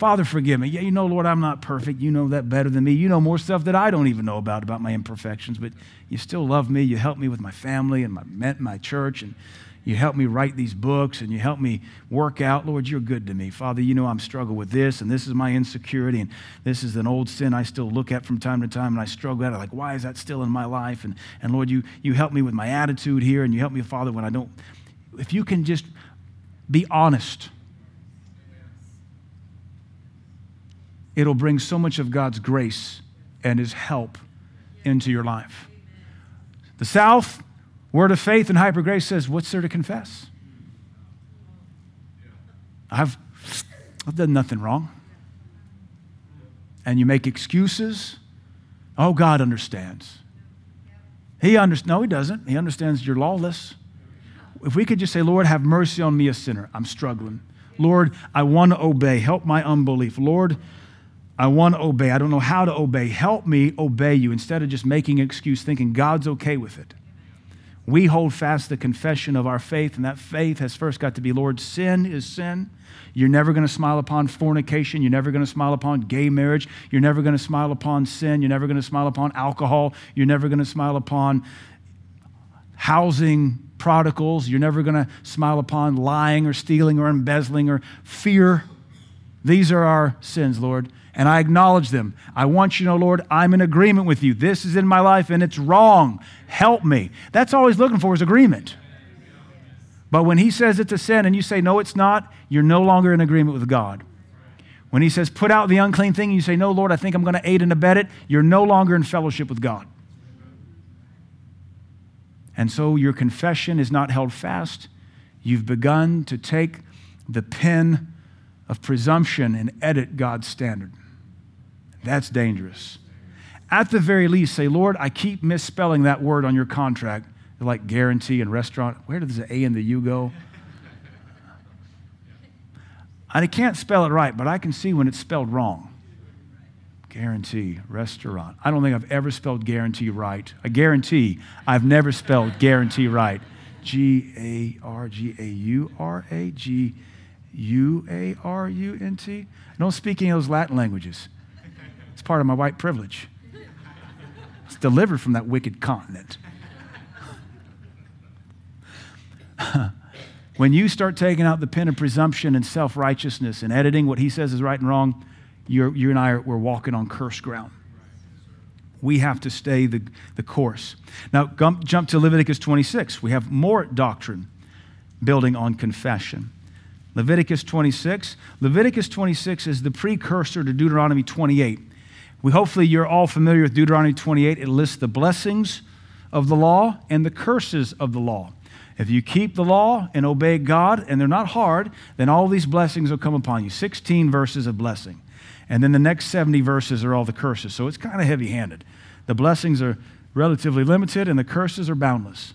Speaker 1: Father, forgive me. Yeah, you know, Lord, I'm not perfect. You know that better than me. You know more stuff that I don't even know about, about my imperfections, but you still love me. You help me with my family and my, my church, and you help me write these books, and you help me work out. Lord, you're good to me. Father, you know I'm struggling with this, and this is my insecurity, and this is an old sin I still look at from time to time, and I struggle at it. Like, why is that still in my life? And, and Lord, you, you help me with my attitude here, and you help me, Father, when I don't. If you can just be honest it'll bring so much of God's grace and His help into your life. The South, Word of Faith and Hyper Grace says, What's there to confess? I've, I've done nothing wrong. And you make excuses. Oh, God understands. He understands. No, He doesn't. He understands you're lawless. If we could just say, Lord, have mercy on me, a sinner. I'm struggling. Lord, I want to obey. Help my unbelief. Lord, I want to obey. I don't know how to obey. Help me obey you instead of just making an excuse thinking God's okay with it. We hold fast the confession of our faith, and that faith has first got to be Lord, sin is sin. You're never going to smile upon fornication. You're never going to smile upon gay marriage. You're never going to smile upon sin. You're never going to smile upon alcohol. You're never going to smile upon housing prodigals. You're never going to smile upon lying or stealing or embezzling or fear. These are our sins, Lord and I acknowledge them. I want you to know, Lord, I'm in agreement with you. This is in my life and it's wrong. Help me. That's all he's looking for is agreement. But when he says it's a sin and you say, no, it's not, you're no longer in agreement with God. When he says, put out the unclean thing, and you say, no, Lord, I think I'm going to aid and abet it, you're no longer in fellowship with God. And so your confession is not held fast. You've begun to take the pen of presumption and edit God's standard. That's dangerous. At the very least, say, Lord, I keep misspelling that word on your contract, like guarantee and restaurant. Where does the A and the U go? I can't spell it right, but I can see when it's spelled wrong. Guarantee, restaurant. I don't think I've ever spelled guarantee right. I guarantee I've never spelled guarantee right. G A R G A U R A G U A R U N T. I don't speak any of those Latin languages. Part of my white privilege. It's delivered from that wicked continent. when you start taking out the pen of presumption and self righteousness and editing what he says is right and wrong, you you and I are, we're walking on cursed ground. We have to stay the, the course. Now, jump to Leviticus 26. We have more doctrine building on confession. Leviticus 26. Leviticus 26 is the precursor to Deuteronomy 28. We hopefully you're all familiar with Deuteronomy 28. It lists the blessings of the law and the curses of the law. If you keep the law and obey God, and they're not hard, then all these blessings will come upon you. 16 verses of blessing. And then the next 70 verses are all the curses. So it's kind of heavy handed. The blessings are relatively limited, and the curses are boundless.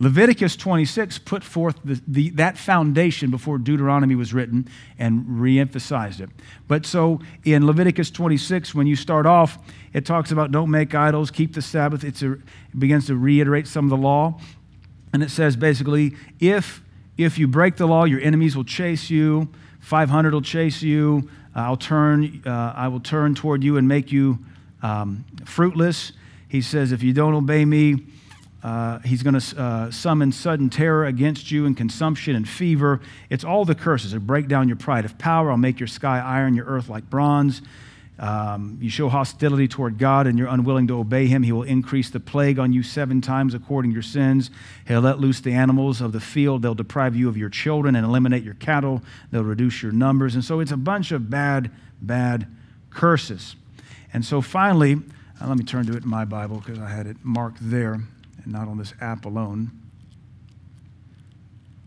Speaker 1: Leviticus 26 put forth the, the, that foundation before Deuteronomy was written and reemphasized it. But so in Leviticus 26, when you start off, it talks about don't make idols, keep the Sabbath. A, it begins to reiterate some of the law. And it says basically, if, if you break the law, your enemies will chase you, 500 will chase you, I'll turn, uh, I will turn toward you and make you um, fruitless. He says, if you don't obey me, uh, he's going to uh, summon sudden terror against you and consumption and fever. It's all the curses. It'll break down your pride of power. I'll make your sky iron, your earth like bronze. Um, you show hostility toward God and you're unwilling to obey him. He will increase the plague on you seven times according to your sins. He'll let loose the animals of the field. They'll deprive you of your children and eliminate your cattle. They'll reduce your numbers. And so it's a bunch of bad, bad curses. And so finally, uh, let me turn to it in my Bible because I had it marked there not on this app alone.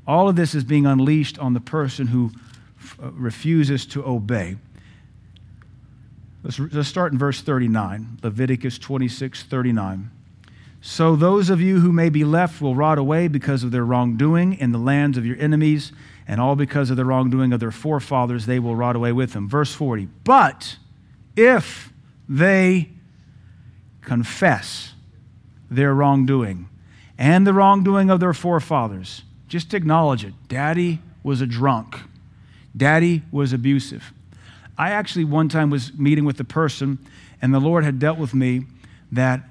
Speaker 1: All of this is being unleashed on the person who f- uh, refuses to obey. Let's, let's start in verse 39, Leviticus 26 39. So those of you who may be left will rot away because of their wrongdoing in the lands of your enemies, and all because of the wrongdoing of their forefathers, they will rot away with them. Verse 40. But if they confess their wrongdoing and the wrongdoing of their forefathers. Just acknowledge it. Daddy was a drunk, daddy was abusive. I actually one time was meeting with a person, and the Lord had dealt with me that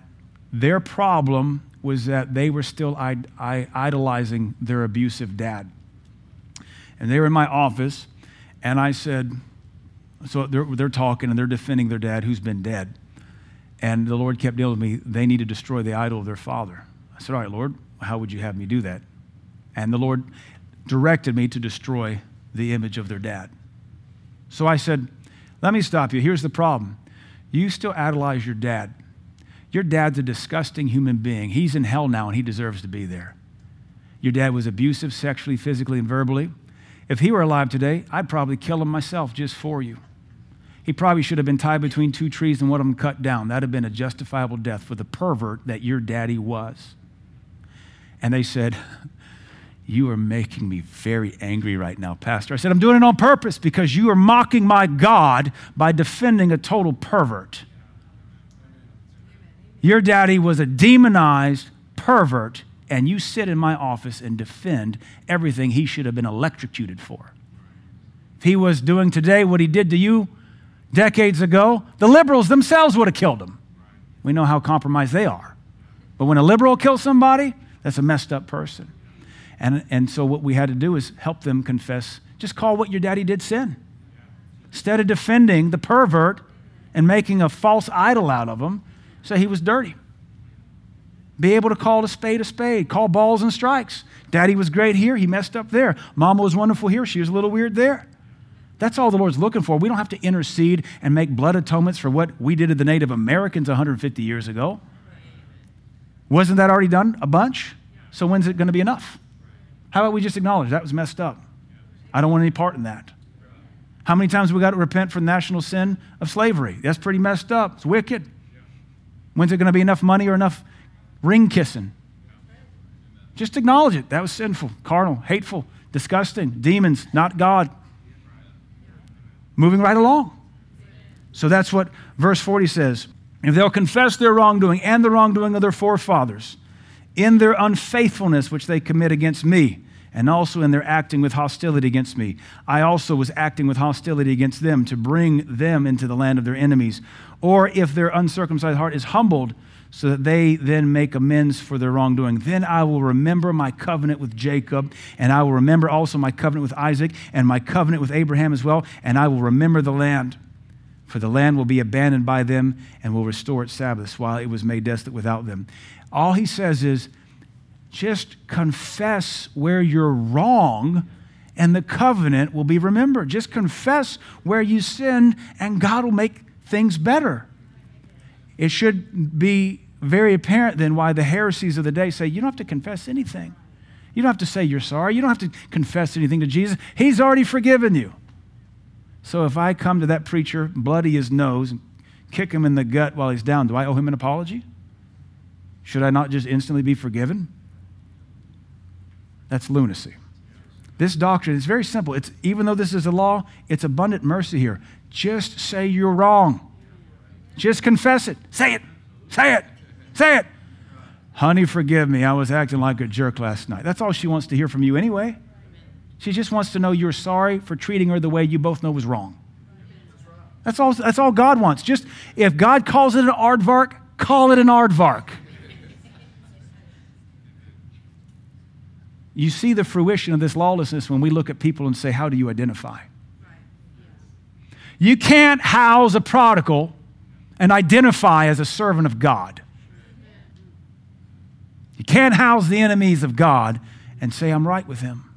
Speaker 1: their problem was that they were still idolizing their abusive dad. And they were in my office, and I said, so they're, they're talking and they're defending their dad who's been dead. And the Lord kept dealing with me, they need to destroy the idol of their father. I said, All right, Lord, how would you have me do that? And the Lord directed me to destroy the image of their dad. So I said, Let me stop you. Here's the problem. You still idolize your dad. Your dad's a disgusting human being. He's in hell now and he deserves to be there. Your dad was abusive sexually, physically, and verbally. If he were alive today, I'd probably kill him myself just for you. He probably should have been tied between two trees and one of them cut down. That'd have been a justifiable death for the pervert that your daddy was. And they said, You are making me very angry right now, Pastor. I said, I'm doing it on purpose because you are mocking my God by defending a total pervert. Your daddy was a demonized pervert, and you sit in my office and defend everything he should have been electrocuted for. If he was doing today what he did to you, decades ago, the liberals themselves would have killed him. We know how compromised they are. But when a liberal kills somebody, that's a messed up person. And, and so what we had to do is help them confess, just call what your daddy did sin. Instead of defending the pervert and making a false idol out of him, say he was dirty. Be able to call a spade a spade, call balls and strikes. Daddy was great here, he messed up there. Mama was wonderful here, she was a little weird there. That's all the Lord's looking for. We don't have to intercede and make blood atonements for what we did to the Native Americans 150 years ago. Wasn't that already done a bunch? So when's it going to be enough? How about we just acknowledge that was messed up? I don't want any part in that. How many times we got to repent for the national sin of slavery? That's pretty messed up. It's wicked. When's it going to be enough money or enough ring kissing? Just acknowledge it. That was sinful, carnal, hateful, disgusting, demons, not God. Moving right along. So that's what verse 40 says. If they'll confess their wrongdoing and the wrongdoing of their forefathers in their unfaithfulness which they commit against me, and also in their acting with hostility against me. I also was acting with hostility against them to bring them into the land of their enemies. Or if their uncircumcised heart is humbled, so that they then make amends for their wrongdoing. Then I will remember my covenant with Jacob, and I will remember also my covenant with Isaac, and my covenant with Abraham as well, and I will remember the land. For the land will be abandoned by them and will restore its Sabbaths while it was made desolate without them. All he says is, just confess where you're wrong and the covenant will be remembered. Just confess where you sinned and God will make things better. It should be very apparent then why the heresies of the day say you don't have to confess anything. You don't have to say you're sorry. You don't have to confess anything to Jesus. He's already forgiven you. So if I come to that preacher, bloody his nose, and kick him in the gut while he's down, do I owe him an apology? Should I not just instantly be forgiven? That's lunacy. This doctrine is very simple. It's, even though this is a law, it's abundant mercy here. Just say you're wrong. Just confess it. Say it. Say it. Say it. Honey, forgive me. I was acting like a jerk last night. That's all she wants to hear from you anyway. She just wants to know you're sorry for treating her the way you both know was wrong. That's all, that's all God wants. Just if God calls it an aardvark, call it an aardvark. You see the fruition of this lawlessness when we look at people and say, How do you identify? You can't house a prodigal and identify as a servant of God. You can't house the enemies of God and say, I'm right with him.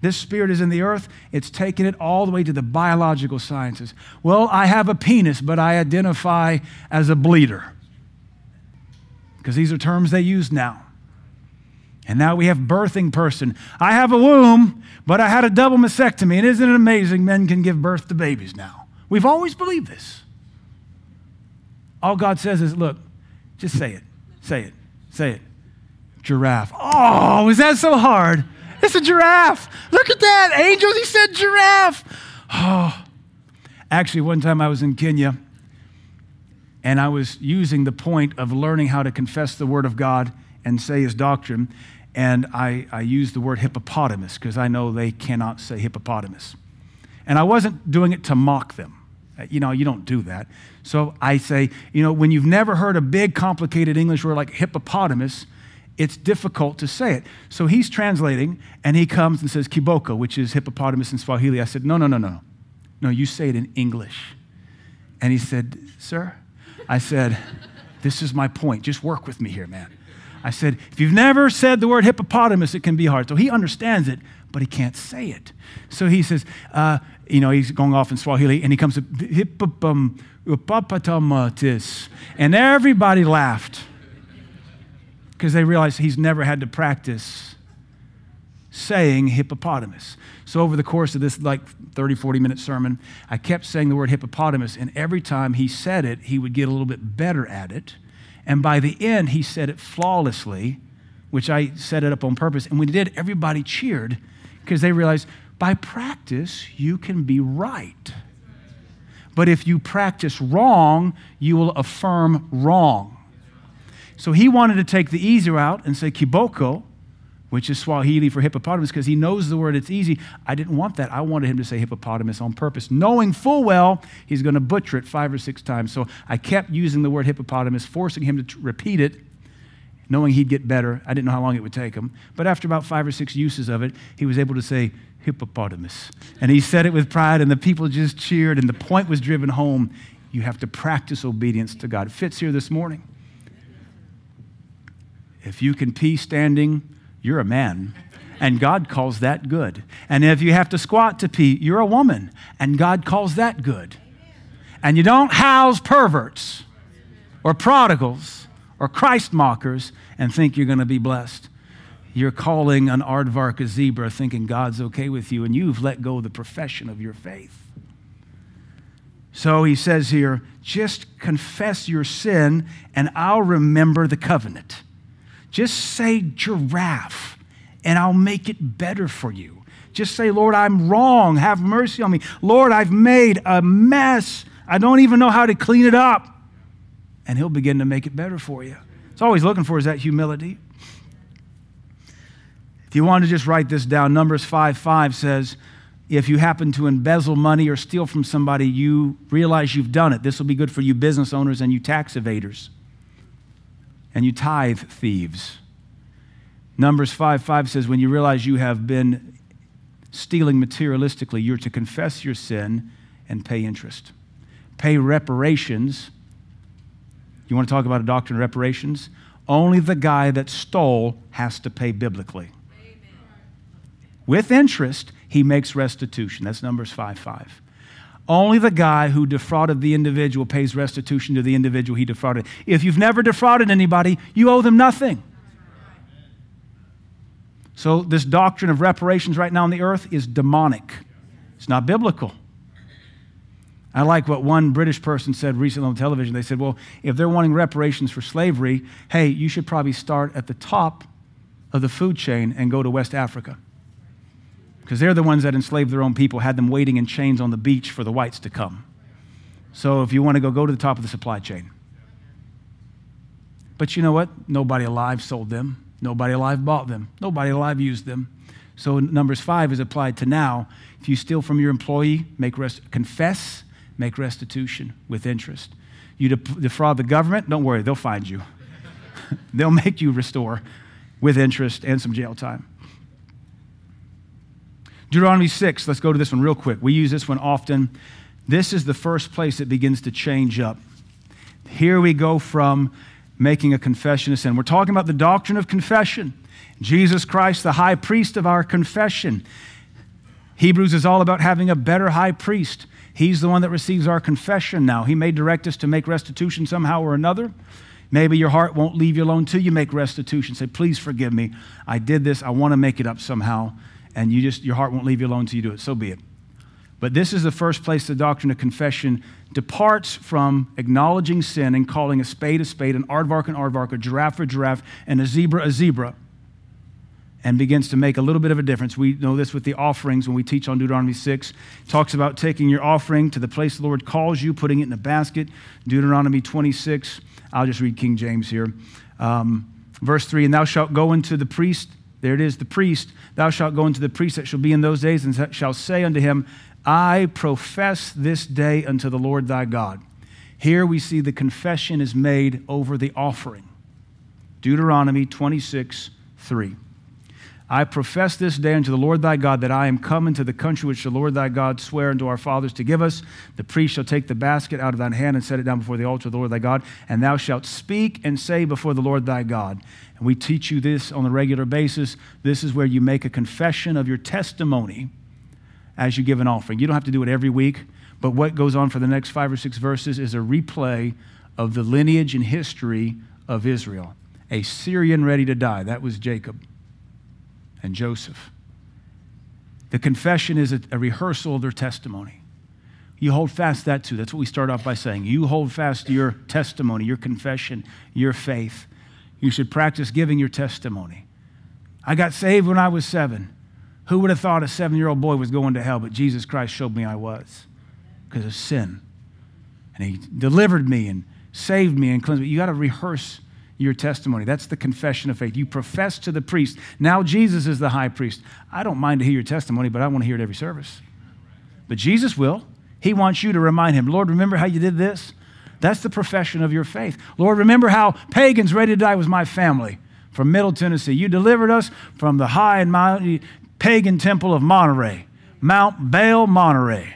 Speaker 1: This spirit is in the earth. It's taken it all the way to the biological sciences. Well, I have a penis, but I identify as a bleeder. Because these are terms they use now. And now we have birthing person. I have a womb, but I had a double mastectomy. And isn't it amazing men can give birth to babies now? We've always believed this. All God says is, look, just say it. Say it. Say it. Giraffe. Oh, is that so hard? It's a giraffe. Look at that. Angels, he said giraffe. Oh. Actually, one time I was in Kenya and I was using the point of learning how to confess the word of God and say his doctrine and I, I used the word hippopotamus because I know they cannot say hippopotamus. And I wasn't doing it to mock them. Uh, you know, you don't do that. So I say, you know, when you've never heard a big, complicated English word like hippopotamus, it's difficult to say it. So he's translating, and he comes and says kiboko, which is hippopotamus in Swahili. I said, no, no, no, no. No, you say it in English. And he said, sir? I said, this is my point. Just work with me here, man. I said, if you've never said the word hippopotamus, it can be hard. So he understands it, but he can't say it. So he says, uh, you know, he's going off in Swahili, and he comes hippopotamus, and everybody laughed because they realized he's never had to practice saying hippopotamus. So over the course of this like 30, 40 minute sermon, I kept saying the word hippopotamus, and every time he said it, he would get a little bit better at it. And by the end, he said it flawlessly, which I set it up on purpose. And when he did, everybody cheered because they realized by practice, you can be right. But if you practice wrong, you will affirm wrong. So he wanted to take the easy route and say kiboko, which is Swahili for hippopotamus, because he knows the word, it's easy. I didn't want that. I wanted him to say hippopotamus on purpose, knowing full well he's going to butcher it five or six times. So I kept using the word hippopotamus, forcing him to t- repeat it, knowing he'd get better. I didn't know how long it would take him. But after about five or six uses of it, he was able to say hippopotamus. And he said it with pride, and the people just cheered, and the point was driven home. You have to practice obedience to God. It fits here this morning. If you can pee standing, you're a man. and God calls that good. And if you have to squat to pee, you're a woman, and God calls that good. And you don't house perverts or prodigals or Christ mockers and think you're going to be blessed. You're calling an aardvark a zebra, thinking God's okay with you, and you've let go the profession of your faith. So he says here, just confess your sin, and I'll remember the covenant. Just say giraffe, and I'll make it better for you. Just say, Lord, I'm wrong. Have mercy on me. Lord, I've made a mess. I don't even know how to clean it up. And he'll begin to make it better for you. It's always looking for is that humility. If you want to just write this down, Numbers 5 5 says, if you happen to embezzle money or steal from somebody, you realize you've done it. This will be good for you business owners and you tax evaders and you tithe thieves. Numbers 5 5 says, when you realize you have been stealing materialistically, you're to confess your sin and pay interest. Pay reparations. You want to talk about a doctrine of reparations? Only the guy that stole has to pay biblically. Amen. With interest, he makes restitution. That's Numbers 5 5. Only the guy who defrauded the individual pays restitution to the individual he defrauded. If you've never defrauded anybody, you owe them nothing. So, this doctrine of reparations right now on the earth is demonic. It's not biblical. I like what one British person said recently on television. They said, well, if they're wanting reparations for slavery, hey, you should probably start at the top of the food chain and go to West Africa because they're the ones that enslaved their own people, had them waiting in chains on the beach for the whites to come. So if you want to go, go to the top of the supply chain. But you know what? Nobody alive sold them. Nobody alive bought them. Nobody alive used them. So Numbers 5 is applied to now. If you steal from your employee, make rest, confess, make restitution with interest. You defraud the government, don't worry, they'll find you. they'll make you restore with interest and some jail time. Deuteronomy 6, let's go to this one real quick. We use this one often. This is the first place it begins to change up. Here we go from making a confession of sin. We're talking about the doctrine of confession. Jesus Christ, the high priest of our confession. Hebrews is all about having a better high priest. He's the one that receives our confession now. He may direct us to make restitution somehow or another. Maybe your heart won't leave you alone till you make restitution. Say, please forgive me. I did this. I want to make it up somehow and you just your heart won't leave you alone till you do it. So be it. But this is the first place the doctrine of confession departs from acknowledging sin and calling a spade a spade, an aardvark an aardvark, a giraffe a giraffe, and a zebra a zebra, and begins to make a little bit of a difference. We know this with the offerings when we teach on Deuteronomy 6. It talks about taking your offering to the place the Lord calls you, putting it in a basket. Deuteronomy 26. I'll just read King James here. Um, verse 3 And thou shalt go into the priest there it is, the priest. Thou shalt go into the priest that shall be in those days, and shall say unto him, I profess this day unto the Lord thy God. Here we see the confession is made over the offering. Deuteronomy 26, 3. I profess this day unto the Lord thy God that I am come into the country which the Lord thy God sware unto our fathers to give us. The priest shall take the basket out of thine hand and set it down before the altar of the Lord thy God, and thou shalt speak and say before the Lord thy God. And we teach you this on a regular basis. This is where you make a confession of your testimony as you give an offering. You don't have to do it every week, but what goes on for the next five or six verses is a replay of the lineage and history of Israel. A Syrian ready to die. That was Jacob and Joseph. The confession is a, a rehearsal of their testimony. You hold fast that too. That's what we start off by saying. You hold fast to your testimony, your confession, your faith. You should practice giving your testimony. I got saved when I was seven. Who would have thought a seven year old boy was going to hell? But Jesus Christ showed me I was because of sin. And He delivered me and saved me and cleansed me. You got to rehearse your testimony. That's the confession of faith. You profess to the priest. Now Jesus is the high priest. I don't mind to hear your testimony, but I want to hear it every service. But Jesus will. He wants you to remind him, Lord, remember how you did this? That's the profession of your faith. Lord, remember how pagans ready to die was my family from Middle Tennessee. You delivered us from the high and mighty pagan temple of Monterey, Mount Baal Monterey.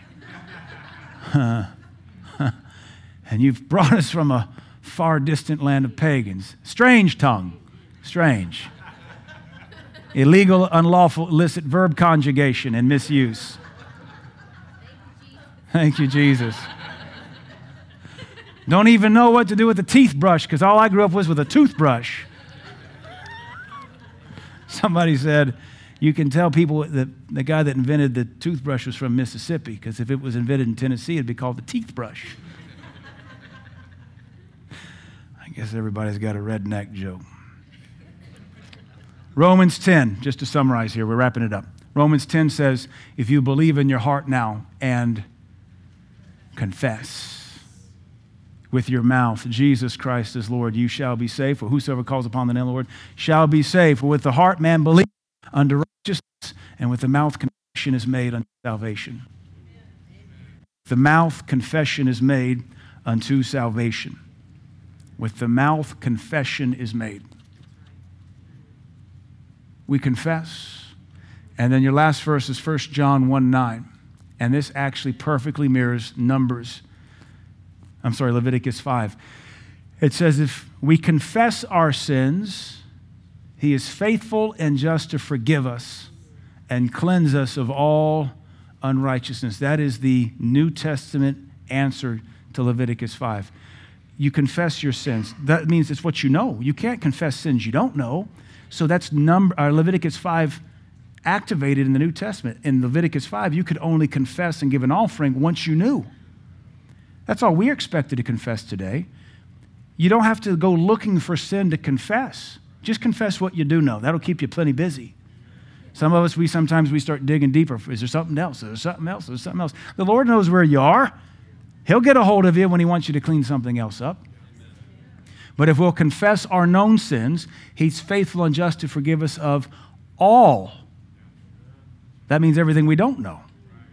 Speaker 1: and you've brought us from a far distant land of pagans. Strange tongue. Strange. illegal, unlawful, illicit verb conjugation and misuse. Thank you, Jesus. Don't even know what to do with a teeth brush because all I grew up with was a toothbrush. Somebody said, you can tell people that the guy that invented the toothbrush was from Mississippi because if it was invented in Tennessee, it'd be called the teeth brush. I guess everybody's got a redneck joke. Romans 10, just to summarize here, we're wrapping it up. Romans 10 says, If you believe in your heart now and confess with your mouth Jesus Christ is Lord, you shall be saved. For whosoever calls upon the name of the Lord shall be saved. For with the heart man believes unto righteousness, and with the mouth confession is made unto salvation. The mouth confession is made unto salvation. With the mouth confession is made. We confess. And then your last verse is 1 John 1 9. And this actually perfectly mirrors Numbers. I'm sorry, Leviticus 5. It says, If we confess our sins, he is faithful and just to forgive us and cleanse us of all unrighteousness. That is the New Testament answer to Leviticus 5. You confess your sins. That means it's what you know. You can't confess sins you don't know. So that's number, uh, Leviticus 5 activated in the New Testament. In Leviticus 5, you could only confess and give an offering once you knew. That's all we're expected to confess today. You don't have to go looking for sin to confess. Just confess what you do know. That'll keep you plenty busy. Some of us, we sometimes we start digging deeper. Is there something else? Is there something else? Is there something else? The Lord knows where you are. He'll get a hold of you when He wants you to clean something else up. But if we'll confess our known sins, He's faithful and just to forgive us of all. That means everything we don't know.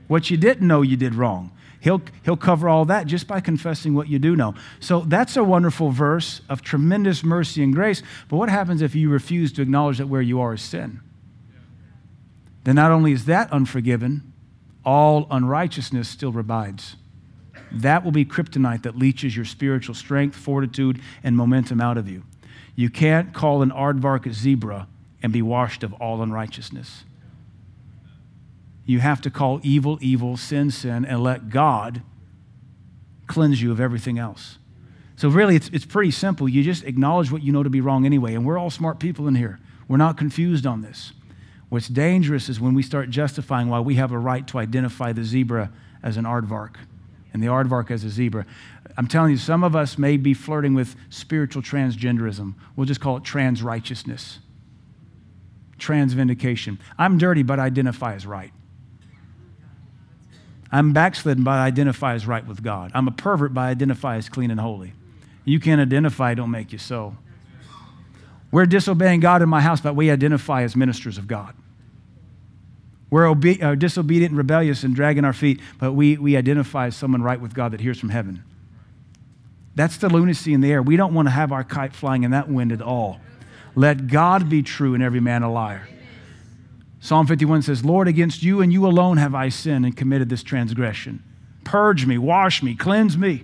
Speaker 1: What you didn't know you did wrong. He'll, he'll cover all that just by confessing what you do know. So that's a wonderful verse of tremendous mercy and grace. But what happens if you refuse to acknowledge that where you are is sin? Then not only is that unforgiven, all unrighteousness still resides. That will be kryptonite that leeches your spiritual strength, fortitude, and momentum out of you. You can't call an aardvark a zebra and be washed of all unrighteousness you have to call evil, evil, sin, sin, and let God cleanse you of everything else. So, really, it's, it's pretty simple. You just acknowledge what you know to be wrong anyway. And we're all smart people in here. We're not confused on this. What's dangerous is when we start justifying why we have a right to identify the zebra as an aardvark and the aardvark as a zebra. I'm telling you, some of us may be flirting with spiritual transgenderism. We'll just call it trans righteousness, trans vindication. I'm dirty, but I identify as right. I'm backslidden, but I identify as right with God. I'm a pervert, but I identify as clean and holy. You can't identify, don't make you so. We're disobeying God in my house, but we identify as ministers of God. We're obe- uh, disobedient and rebellious and dragging our feet, but we, we identify as someone right with God that hears from heaven. That's the lunacy in the air. We don't want to have our kite flying in that wind at all. Let God be true and every man a liar. Psalm 51 says, Lord, against you and you alone have I sinned and committed this transgression. Purge me, wash me, cleanse me.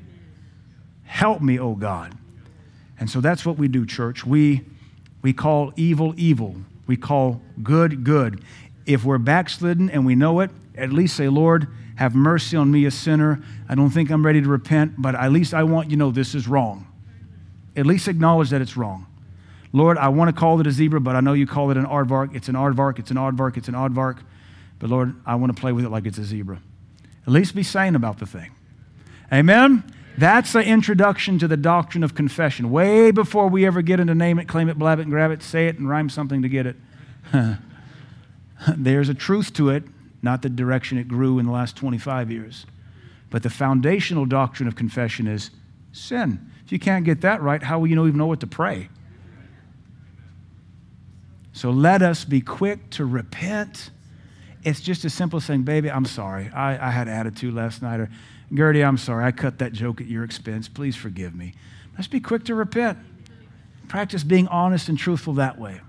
Speaker 1: Help me, O God. And so that's what we do, church. We, we call evil, evil. We call good, good. If we're backslidden and we know it, at least say, Lord, have mercy on me, a sinner. I don't think I'm ready to repent, but at least I want you to know this is wrong. At least acknowledge that it's wrong. Lord, I want to call it a zebra, but I know you call it an aardvark. It's an aardvark, it's an aardvark, it's an aardvark. But Lord, I want to play with it like it's a zebra. At least be sane about the thing. Amen? That's the introduction to the doctrine of confession. Way before we ever get into name it, claim it, blab it, and grab it, say it, and rhyme something to get it. There's a truth to it, not the direction it grew in the last 25 years. But the foundational doctrine of confession is sin. If you can't get that right, how will you even know what to pray? So let us be quick to repent. It's just as simple as saying, Baby, I'm sorry. I, I had attitude last night. Or, Gertie, I'm sorry. I cut that joke at your expense. Please forgive me. Let's be quick to repent. Practice being honest and truthful that way.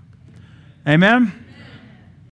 Speaker 1: Amen.